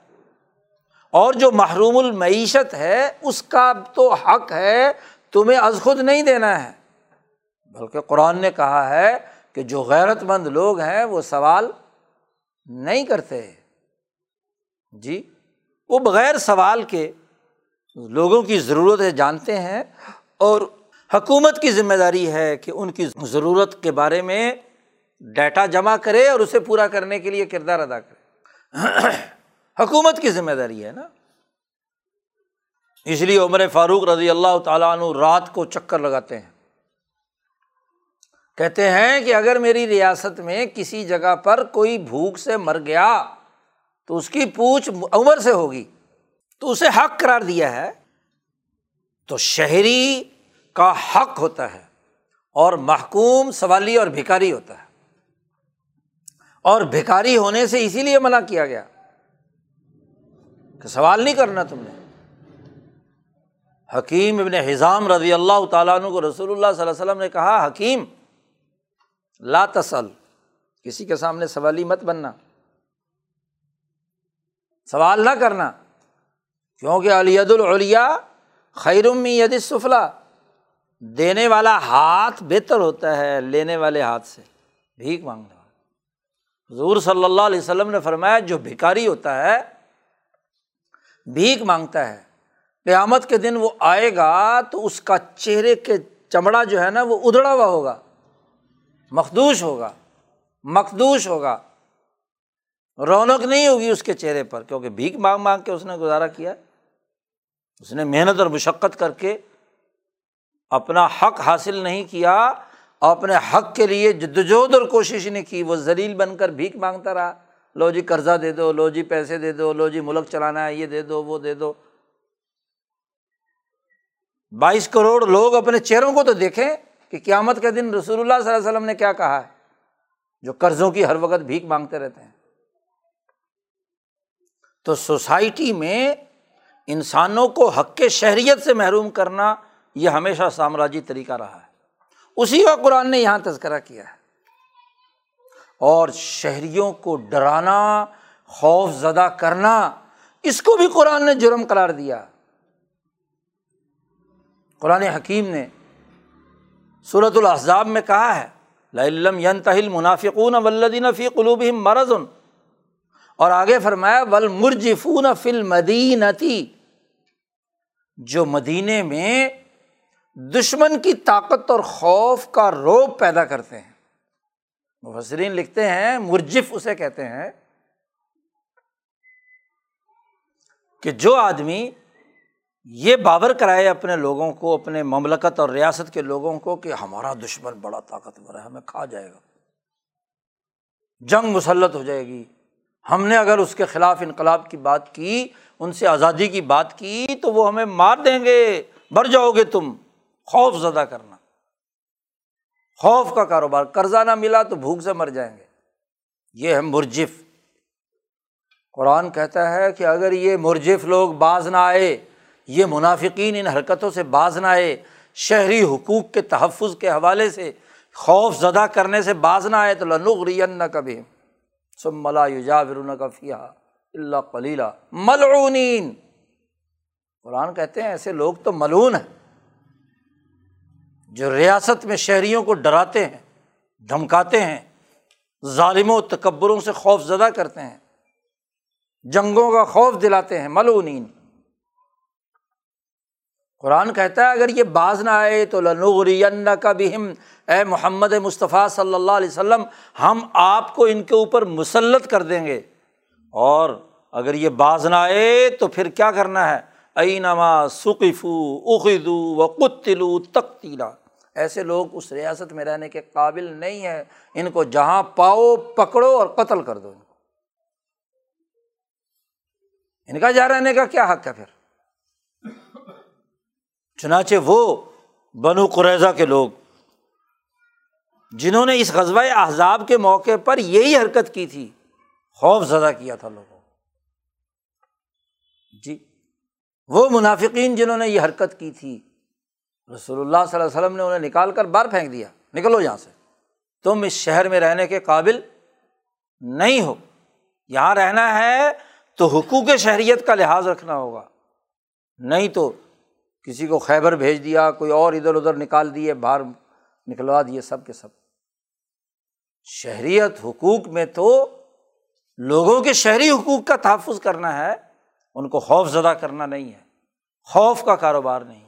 اور جو محروم المعیشت ہے، اس کا تو حق ہے، تمہیں از خود نہیں دینا ہے۔ بلکہ قرآن نے کہا ہے کہ جو غیرت مند لوگ ہیں، وہ سوال نہیں کرتے۔ جی وہ بغیر سوال کے لوگوں کی ضرورتیں جانتے ہیں۔ اور حکومت کی ذمہ داری ہے کہ ان کی ضرورت کے بارے میں ڈیٹا جمع کرے اور اسے پورا کرنے کے لیے کردار ادا کرے۔ حکومت کی ذمہ داری ہے نا۔ اس لیے عمر فاروق رضی اللہ تعالیٰ عنہ رات کو چکر لگاتے ہیں۔ کہتے ہیں کہ اگر میری ریاست میں کسی جگہ پر کوئی بھوک سے مر گیا تو اس کی پوچھ عمر سے ہوگی۔ تو اسے حق قرار دیا ہے۔ تو شہری کا حق ہوتا ہے اور محکوم سوالی اور بھکاری ہوتا ہے۔ اور بھکاری ہونے سے اسی لیے منع کیا گیا کہ سوال نہیں کرنا تم نے۔ حکیم ابن حضام رضی اللہ تعالیٰ عنہ کو رسول اللہ صلی اللہ علیہ وسلم نے کہا، حکیم، لا تسل، کسی کے سامنے سوالی مت بننا۔ سوال نہ کرنا، کیونکہ علید العلیا خیرم ید سفلا دینے والا ہاتھ بہتر ہوتا ہے لینے والے ہاتھ سے، بھیک مانگنے والا۔ حضور صلی اللہ علیہ وسلم نے فرمایا، جو بھکاری ہوتا ہے، بھیک مانگتا ہے، قیامت کے دن وہ آئے گا تو اس کا چہرے کے چمڑا جو ہے نا، وہ ادڑا ہوا ہوگا، مخدوش ہوگا مخدوش ہوگا۔ رونق نہیں ہوگی اس کے چہرے پر، کیونکہ بھیک مانگ مانگ کے اس نے گزارا کیا۔ اس نے محنت اور مشقت کر کے اپنا حق حاصل نہیں کیا۔ اپنے حق کے لیے جدوجہد اور کوشش نہیں کی، وہ زلیل بن کر بھیک مانگتا رہا۔ لو جی قرضہ دے دو، لو جی پیسے دے دو، لو جی ملک چلانا ہے، یہ دے دو، وہ دے دو۔ بائیس کروڑ لوگ اپنے چہروں کو تو دیکھیں کہ قیامت کے دن رسول اللہ صلی اللہ علیہ وسلم نے کیا کہا ہے، جو قرضوں کی ہر وقت بھیک مانگتے رہتے ہیں۔ تو سوسائٹی میں انسانوں کو حق کے شہریت سے محروم کرنا، یہ ہمیشہ سامراجی طریقہ رہا ہے۔ اسی کا قرآن نے یہاں تذکرہ کیا ہے۔ اور شہریوں کو ڈرانا، خوف زدہ کرنا، اس کو بھی قرآن نے جرم قرار دیا۔ قرآن حکیم نے صورت الحضاب میں کہا ہے لم دشمن کی طاقت اور خوف کا روب پیدا کرتے ہیں۔ مبصرین لکھتے ہیں، مرجف اسے کہتے ہیں کہ جو آدمی یہ باور کرائے اپنے لوگوں کو، اپنے مملکت اور ریاست کے لوگوں کو کہ ہمارا دشمن بڑا طاقتور ہے، ہمیں کھا جائے گا۔ جنگ مسلط ہو جائے گی۔ ہم نے اگر اس کے خلاف انقلاب کی بات کی، ان سے آزادی کی بات کی، تو وہ ہمیں مار دیں گے۔ مر جاؤ گے تم۔ خوف زدہ کرنا۔ خوف کا کاروبار، قرضہ نہ ملا تو بھوک سے مر جائیں گے۔ یہ ہے مرجف۔ قرآن کہتا ہے کہ اگر یہ مرجف لوگ باز نہ آئے، یہ منافقین ان حرکتوں سے باز نہ آئے، شہری حقوق کے تحفظ کے حوالے سے خوف زدہ کرنے سے باز نہ آئے، تو لنغرین نہ کبھی سم ملا یوجا ورن کا فیا اللہ کلیلہ ملعونین۔ قرآن کہتے ہیں ایسے لوگ تو ملون ہیں۔ جو ریاست میں شہریوں کو ڈراتے ہیں، دھمکاتے ہیں ظالم و تکبروں سے خوف زدہ کرتے ہیں، جنگوں کا خوف دلاتے ہیں، ملونین۔ قرآن کہتا ہے، اگر یہ باز نہ آئے تو لنغری کا بہم۔ اے محمد مصطفیٰ صلی اللہ علیہ وسلم، ہم آپ کو ان کے اوپر مسلط کر دیں گے۔ اور اگر یہ باز نہ آئے تو پھر کیا کرنا ہے؟ اینما سقفو اخدو و قتلو تختیلا ایسے لوگ اس ریاست میں رہنے کے قابل نہیں ہیں، ان کو جہاں پاؤ پکڑو اور قتل کر دو ان کو۔ ان کا جا رہنے کا کیا حق ہے پھر؟ چنانچہ وہ بنو قریضہ کے لوگ، جنہوں نے اس غزبۂ احزاب کے موقع پر یہی حرکت کی تھی، خوف زدہ کیا تھا لوگوں جی وہ منافقین جنہوں نے یہ حرکت کی تھی رسول اللہ صلی اللہ علیہ وسلم نے انہیں نکال کر باہر پھینک دیا، نکلو یہاں سے۔ تم اس شہر میں رہنے کے قابل نہیں ہو۔ یہاں رہنا ہے تو حقوق شہریت کا لحاظ رکھنا ہوگا۔ نہیں تو کسی کو خیبر بھیج دیا، کوئی اور ادھر ادھر نکال دیے، باہر نکلوا دیے، سب کے سب۔ شہریت حقوق میں تو لوگوں کے شہری حقوق کا تحفظ کرنا ہے، ان کو خوف زدہ کرنا نہیں ہے۔ خوف کا کاروبار نہیں۔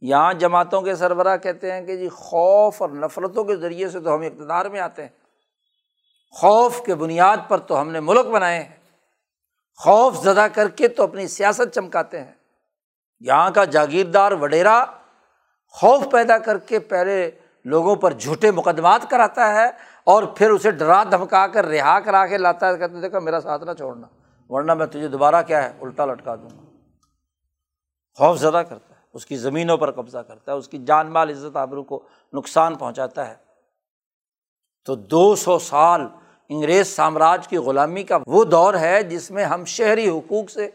یہاں جماعتوں کے سربراہ کہتے ہیں کہ جی خوف اور نفرتوں کے ذریعے سے تو ہم اقتدار میں آتے ہیں۔ خوف کے بنیاد پر تو ہم نے ملک بنائے ہیں۔ خوف زدہ کر کے تو اپنی سیاست چمکاتے ہیں۔ یہاں کا جاگیردار وڈیرا خوف پیدا کر کے پہلے لوگوں پر جھوٹے مقدمات کراتا ہے اور پھر اسے ڈرا دھمکا کر رہا کرا کے لاتا ہے۔ کہتے دیکھا میرا ساتھ نہ چھوڑنا، ورنہ میں تجھے دوبارہ کیا ہے، الٹا لٹکا دوں گا۔ خوف زدہ کرتا اس کی زمینوں پر قبضہ کرتا ہے، اس کی جان مال، عزت آبرو کو نقصان پہنچاتا ہے۔ تو دو سو سال انگریز سامراج کی غلامی کا وہ دور ہے جس میں ہم شہری حقوق سے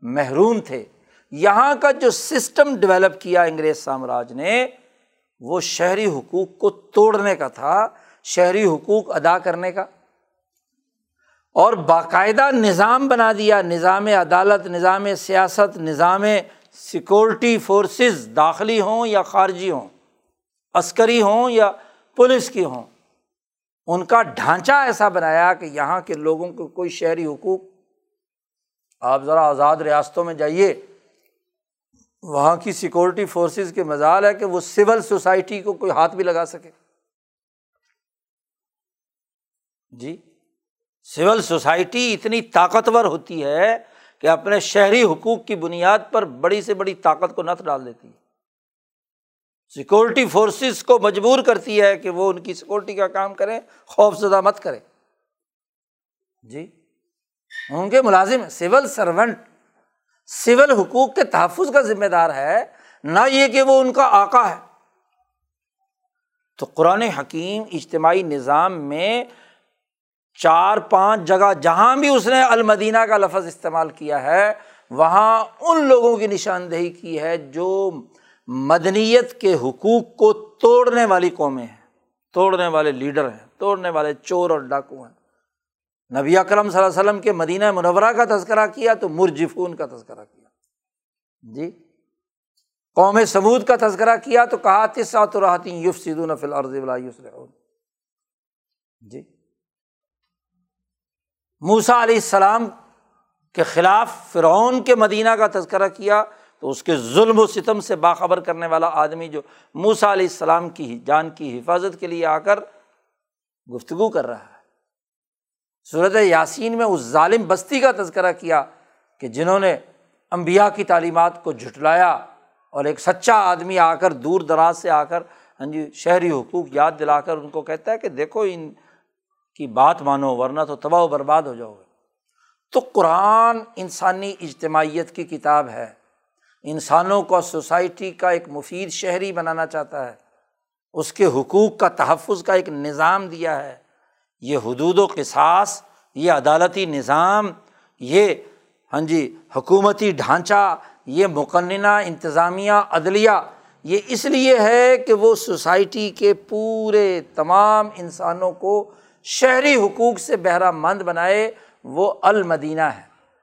محروم تھے۔ یہاں کا جو سسٹم ڈیولپ کیا انگریز سامراج نے، وہ شہری حقوق کو توڑنے کا تھا، شہری حقوق ادا کرنے کا۔ اور باقاعدہ نظام بنا دیا، نظام عدالت، نظام سیاست، نظام سیکورٹی فورسز داخلی ہوں یا خارجی ہوں، عسکری ہوں یا پولیس کی ہوں، ان کا ڈھانچہ ایسا بنایا کہ یہاں کے لوگوں کو کوئی شہری حقوق، آپ ذرا آزاد ریاستوں میں جائیے، وہاں کی سیکورٹی فورسز کے مزال ہے کہ وہ سول سوسائٹی کو کوئی ہاتھ بھی لگا سکے۔ جی سول سوسائٹی اتنی طاقتور ہوتی ہے کہ اپنے شہری حقوق کی بنیاد پر بڑی سے بڑی طاقت کو نت ڈال دیتی ہے۔ سیکورٹی فورسز کو مجبور کرتی ہے کہ وہ ان کی سیکورٹی کا کام کریں، خوف زدہ مت کرے جی؟ ان کے ملازم سول سروینٹ سول حقوق کے تحفظ کا ذمہ دار ہے، نہ یہ کہ وہ ان کا آکا ہے۔ تو قرآن حکیم اجتماعی نظام میں چار پانچ جگہ جہاں بھی اس نے المدینہ کا لفظ استعمال کیا ہے، وہاں ان لوگوں کی نشاندہی کی ہے جو مدنیت کے حقوق کو توڑنے والی قومیں ہیں، توڑنے والے لیڈر ہیں، توڑنے والے چور اور ڈاکو ہیں۔ نبی اکرم صلی اللہ علیہ وسلم کے مدینہ منورہ کا تذکرہ کیا تو مرجفون کا تذکرہ کیا۔ جی قوم سمود کا تذکرہ کیا تو کہا تسعت راحتی یوف سدون فل عرض جی موسا علیہ السلام کے خلاف فرعون کے مدینہ کا تذکرہ کیا تو اس کے ظلم و ستم سے باخبر کرنے والا آدمی جو موسا علیہ السلام کی جان کی حفاظت کے لیے آ کر گفتگو کر رہا ہے۔ صورت یاسین میں اس ظالم بستی کا تذکرہ کیا کہ جنہوں نے امبیا کی تعلیمات کو جھٹلایا اور ایک سچا آدمی آ کر دور دراز سے آ کر ہاں جی شہری حقوق یاد دلا کر ان کو کہتا ہے کہ دیکھو ان کی بات مانو ورنہ تو تباہ و برباد ہو جاؤ گے۔ تو قرآن انسانی اجتماعیت کی کتاب ہے۔ انسانوں کو سوسائٹی کا ایک مفید شہری بنانا چاہتا ہے۔ اس کے حقوق کا تحفظ کا ایک نظام دیا ہے۔ یہ حدود و قصاص، یہ عدالتی نظام، یہ ہاں جی حکومتی ڈھانچہ، یہ مقننہ، انتظامیہ، عدلیہ، یہ اس لیے ہے کہ وہ سوسائٹی کے پورے تمام انسانوں کو شہری حقوق سے بہرا مند بنائے، وہ المدینہ ہے۔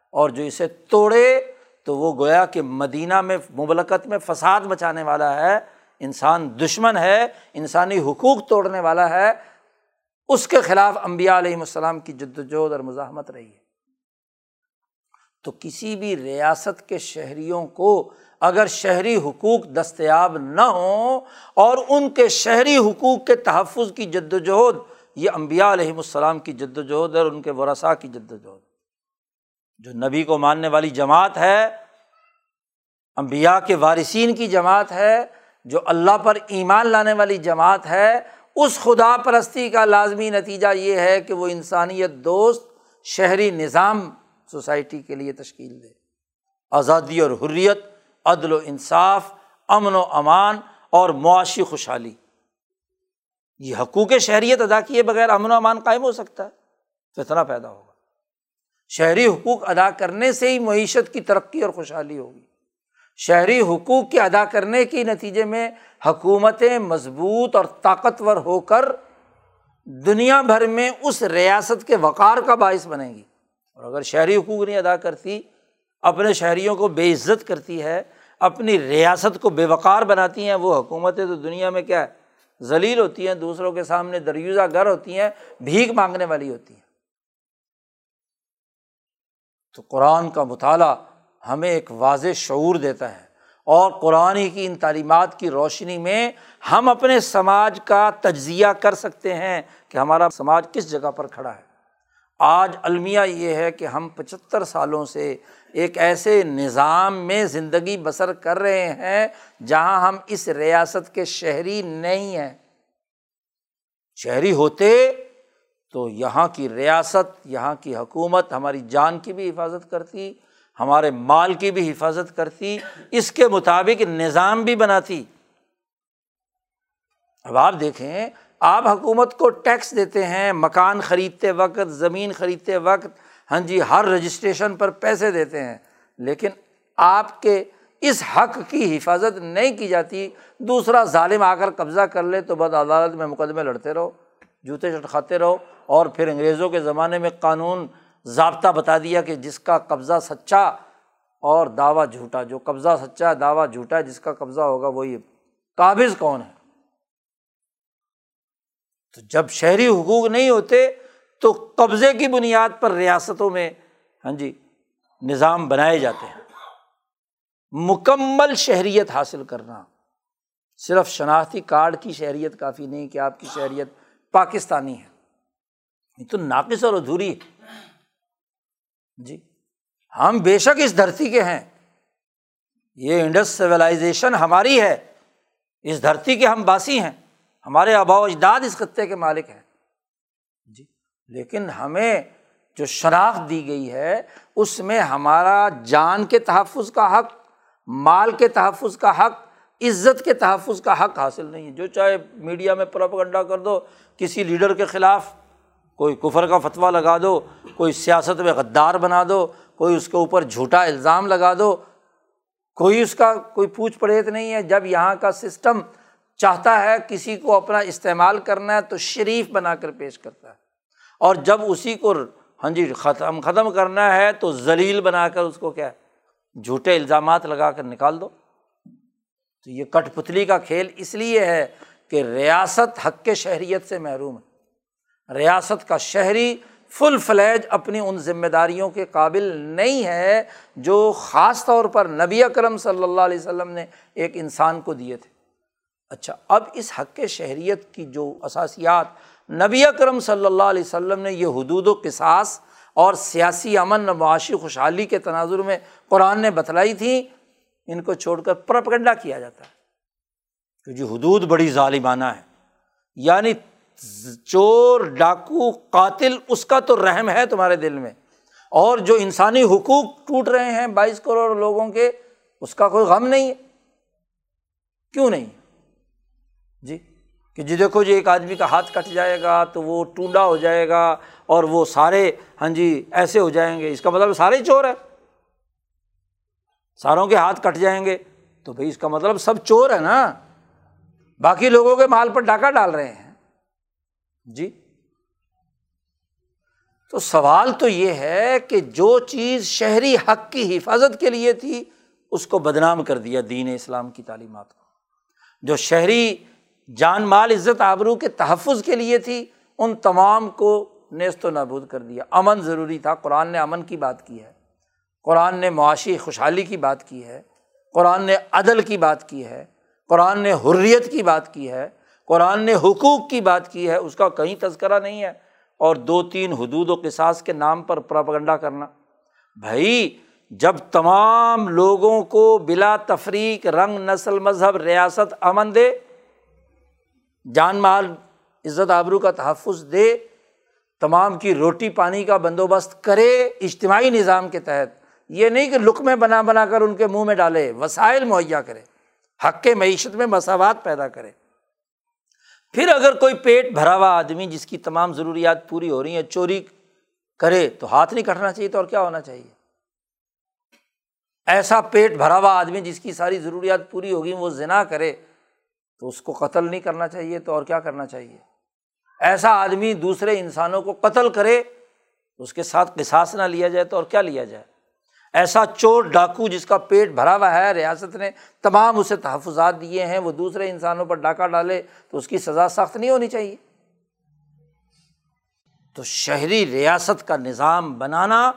اور جو اسے توڑے، تو وہ گویا کہ مدینہ میں مبلکت میں فساد مچانے والا ہے۔ انسان دشمن ہے، انسانی حقوق توڑنے والا ہے۔ اس کے خلاف امبیا علیہم السلام کی جد وجہد اور مزاحمت رہی ہے۔ تو کسی بھی ریاست کے شہریوں کو اگر شہری حقوق دستیاب نہ ہوں اور ان کے شہری حقوق کے تحفظ کی جد وجہد یہ امبیا علیہم السلام کی جد وجہد اور ان کے ورثاء کی جد وجہد جو نبی کو ماننے والی جماعت ہے امبیا کے وارثین کی جماعت ہے، جو اللہ پر ایمان لانے والی جماعت ہے، اس خدا پرستی کا لازمی نتیجہ یہ ہے کہ وہ انسانیت دوست شہری نظام سوسائٹی کے لیے تشکیل دے۔ آزادی اور حریت، عدل و انصاف، امن و امان اور معاشی خوشحالی۔ یہ حقوق شہریت ادا کیے بغیر امن و امان قائم ہو سکتا ہے فتنا پیدا ہوگا۔ شہری حقوق ادا کرنے سے ہی معیشت کی ترقی اور خوشحالی ہوگی۔ شہری حقوق کے ادا کرنے کے نتیجے میں حکومتیں مضبوط اور طاقتور ہو کر دنیا بھر میں اس ریاست کے وقار کا باعث بنے گی۔ اور اگر شہری حقوق نہیں ادا کرتی، اپنے شہریوں کو بے عزت کرتی ہے، اپنی ریاست کو بے وقار بناتی ہیں وہ حکومتیں، تو دنیا میں کیا ہے؟ ذلیل ہوتی ہیں، دوسروں کے سامنے دریوزہ گر ہوتی ہیں، بھیک مانگنے والی ہوتی ہیں۔ تو قرآن کا مطالعہ ہمیں ایک واضح شعور دیتا ہے اور قرآن ہی کی ان تعلیمات کی روشنی میں ہم اپنے سماج کا تجزیہ کر سکتے ہیں کہ ہمارا سماج کس جگہ پر کھڑا ہے۔ آج المیہ یہ ہے کہ ہم پچہتر سالوں سے ایک ایسے نظام میں زندگی بسر کر رہے ہیں جہاں ہم اس ریاست کے شہری نہیں ہیں۔ شہری ہوتے تو یہاں کی ریاست، یہاں کی حکومت ہماری جان کی بھی حفاظت کرتی، ہمارے مال کی بھی حفاظت کرتی، اس کے مطابق نظام بھی بناتی۔ اب آپ دیکھیں آپ حکومت کو ٹیکس دیتے ہیں، مکان خریدتے وقت، زمین خریدتے وقت ہاں جی ہر رجسٹریشن پر پیسے دیتے ہیں۔ لیکن آپ کے اس حق کی حفاظت نہیں کی جاتی۔ دوسرا ظالم آ کر قبضہ کر لے تو بد عدالت میں مقدمے لڑتے رہو، جوتے چٹکھاتے رہو اور پھر انگریزوں کے زمانے میں قانون ضابطہ بتا دیا کہ جس کا قبضہ سچا اور دعویٰ جھوٹا، جو قبضہ سچا، دعویٰ جھوٹا جس کا قبضہ ہوگا وہی، قابض کون ہے؟ تو جب شہری حقوق نہیں ہوتے تو قبضے کی بنیاد پر ریاستوں میں ہاں جی نظام بنائے جاتے ہیں۔ مکمل شہریت حاصل کرنا۔ صرف شناختی کارڈ کی شہریت کافی نہیں کہ آپ کی شہریت پاکستانی ہے۔ یہ تو ناقص اور ادھوری ہے۔ جی ہم بے شک اس دھرتی کے ہیں۔ یہ انڈس سویلائزیشن ہماری ہے۔ اس دھرتی کے ہم باسی ہیں۔ ہمارے آبا و اجداد اس خطے کے مالک ہیں۔ جی لیکن ہمیں جو شناخت دی گئی ہے، اس میں ہمارا جان کے تحفظ کا حق، مال کے تحفظ کا حق، عزت کے تحفظ کا حق حاصل نہیں ہے۔ جو چاہے میڈیا میں پروپگنڈا کر دو، کسی لیڈر کے خلاف کوئی کفر کا فتویٰ لگا دو، کوئی سیاست میں غدار بنا دو، کوئی اس کے اوپر جھوٹا الزام لگا دو، کوئی اس کا کوئی پوچھ پڑھیت نہیں ہے۔ جب یہاں کا سسٹم چاہتا ہے کسی کو اپنا استعمال کرنا ہے تو شریف بنا کر پیش کرتا ہے۔ اور جب اسی کو ہاں جی ختم ختم کرنا ہے تو ذلیل بنا کر اس کو کیا ہے، جھوٹے الزامات لگا کر نکال دو۔ تو یہ کٹ پتلی کا کھیل اس لیے ہے کہ ریاست حق کے شہریت سے محروم ہے۔ ریاست کا شہری فل فلیج اپنی ان ذمہ داریوں کے قابل نہیں ہے جو خاص طور پر نبی اکرم صلی اللہ علیہ وسلم نے ایک انسان کو دیے تھے۔ اچھا اب اس حق شہریت کی جو اثاسیات نبی اکرم صلی اللہ علیہ وسلم نے یہ حدود و قصاص اور سیاسی امن معاشی خوشحالی کے تناظر میں قرآن نے بتلائی تھیں، ان کو چھوڑ کر پرپگنڈا کیا جاتا ہے۔ کہ جو حدود بڑی ظالمانہ ہے یعنی چور، ڈاکو، قاتل، اس کا تو رحم ہے تمہارے دل میں۔ اور جو انسانی حقوق ٹوٹ رہے ہیں بائیس کروڑ لوگوں کے، اس کا کوئی غم نہیں ہے۔ کیوں نہیں؟ جی کہ جی دیکھو جی ایک آدمی کا ہاتھ کٹ جائے گا تو وہ ٹونڈا ہو جائے گا اور وہ سارے ہاں جی ایسے ہو جائیں گے۔ اس کا مطلب سارے چور ہے ساروں کے ہاتھ کٹ جائیں گے۔ تو بھائی، اس کا مطلب سب چور ہے نا۔ باقی لوگوں کے مال پر ڈاکہ ڈال رہے ہیں۔ جی۔ تو سوال تو یہ ہے کہ جو چیز شہری حق کی حفاظت کے لیے تھی، اس کو بدنام کر دیا دین اسلام کی تعلیمات کو۔ جو شہری جان مال عزت آبرو کے تحفظ کے لیے تھی، ان تمام کو نیست و نابود کر دیا۔ امن ضروری تھا، قرآن نے امن کی بات کی ہے۔ قرآن نے معاشی خوشحالی کی بات کی ہے۔ قرآن نے عدل کی بات کی ہے۔ قرآن نے حریت کی بات کی ہے۔ قرآن نے حقوق کی بات کی ہے۔ اس کا کہیں تذکرہ نہیں ہے۔ اور دو تین حدود و قصاص کے نام پر پراپگنڈا کرنا۔ بھائی، جب تمام لوگوں کو بلا تفریق، رنگ، نسل، مذہب، ریاست، امن دے جان مال، عزت آبرو کا تحفظ دے، تمام کی روٹی پانی کا بندوبست کرے اجتماعی نظام کے تحت۔ یہ نہیں کہ لقمے بنا بنا کر ان کے منہ میں ڈالے، وسائل مہیا کرے، حق کے معیشت میں مساوات پیدا کرے۔ پھر اگر کوئی پیٹ بھرا ہوا آدمی جس کی تمام ضروریات پوری ہو رہی ہیں، چوری کرے، تو ہاتھ نہیں کٹنا چاہیے تو اور کیا ہونا چاہیے؟ ایسا پیٹ بھرا ہوا آدمی جس کی ساری ضروریات پوری ہوگی وہ ذنا کرے تو اس کو قتل نہیں کرنا چاہیے تو اور کیا کرنا چاہیے؟ ایسا آدمی دوسرے انسانوں کو قتل کرے، اس کے ساتھ قصاص نہ لیا جائے تو اور کیا لیا جائے؟ ایسا چور ڈاکو جس کا پیٹ بھرا ہوا ہے، ریاست نے تمام اسے تحفظات دیے ہیں، وہ دوسرے انسانوں پر ڈاکہ ڈالے تو اس کی سزا سخت نہیں ہونی چاہیے؟ تو شہری ریاست کا نظام بنانا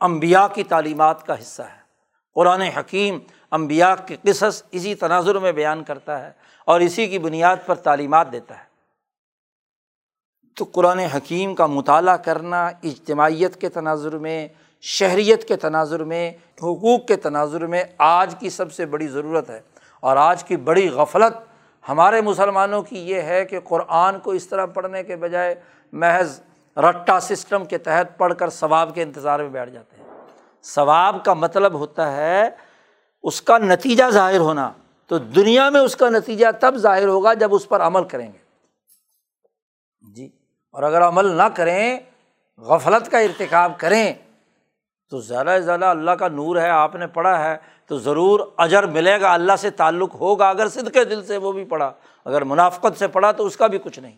امبیا کی تعلیمات کا حصہ ہے۔ قرآن حکیم امبیا کے قصص اسی تناظر میں بیان کرتا ہے اور اسی کی بنیاد پر تعلیمات دیتا ہے۔ تو قرآن حکیم کا مطالعہ کرنا، اجتماعیت کے تناظر میں، شہریت کے تناظر میں، حقوق کے تناظر میں آج کی سب سے بڑی ضرورت ہے۔ اور آج کی بڑی غفلت ہمارے مسلمانوں کی یہ ہے کہ قرآن کو اس طرح پڑھنے کے بجائے محض رٹا سسٹم کے تحت پڑھ کر ثواب کے انتظار میں بیٹھ جاتے ہیں۔ ثواب کا مطلب ہوتا ہے اس کا نتیجہ ظاہر ہونا، تو دنیا میں اس کا نتیجہ تب ظاہر ہوگا جب اس پر عمل کریں گے۔ جی اور اگر عمل نہ کریں، غفلت کا ارتکاب کریں، تو زیادہ سے زیادہ اللہ کا نور ہے، آپ نے پڑھا ہے، تو ضرور اجر ملے گا، اللہ سے تعلق ہوگا، اگر صد کے دل سے وہ بھی پڑھا، اگر منافقت سے پڑھا تو اس کا بھی کچھ نہیں۔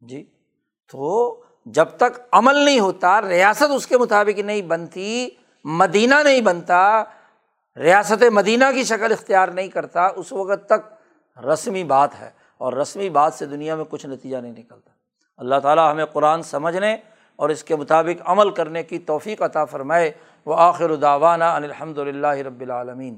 جی تو جب تک عمل نہیں ہوتا، ریاست اس کے مطابق نہیں بنتی، مدینہ نہیں بنتا ریاست مدینہ کی شکل اختیار نہیں کرتا، اس وقت تک رسمی بات ہے اور رسمی بات سے دنیا میں کچھ نتیجہ نہیں نکلتا۔ اللہ تعالیٰ ہمیں قرآن سمجھنے اور اس کے مطابق عمل کرنے کی توفیق عطا فرمائے۔ وہ آخر داوانہ الحمد للہ رب العالمین۔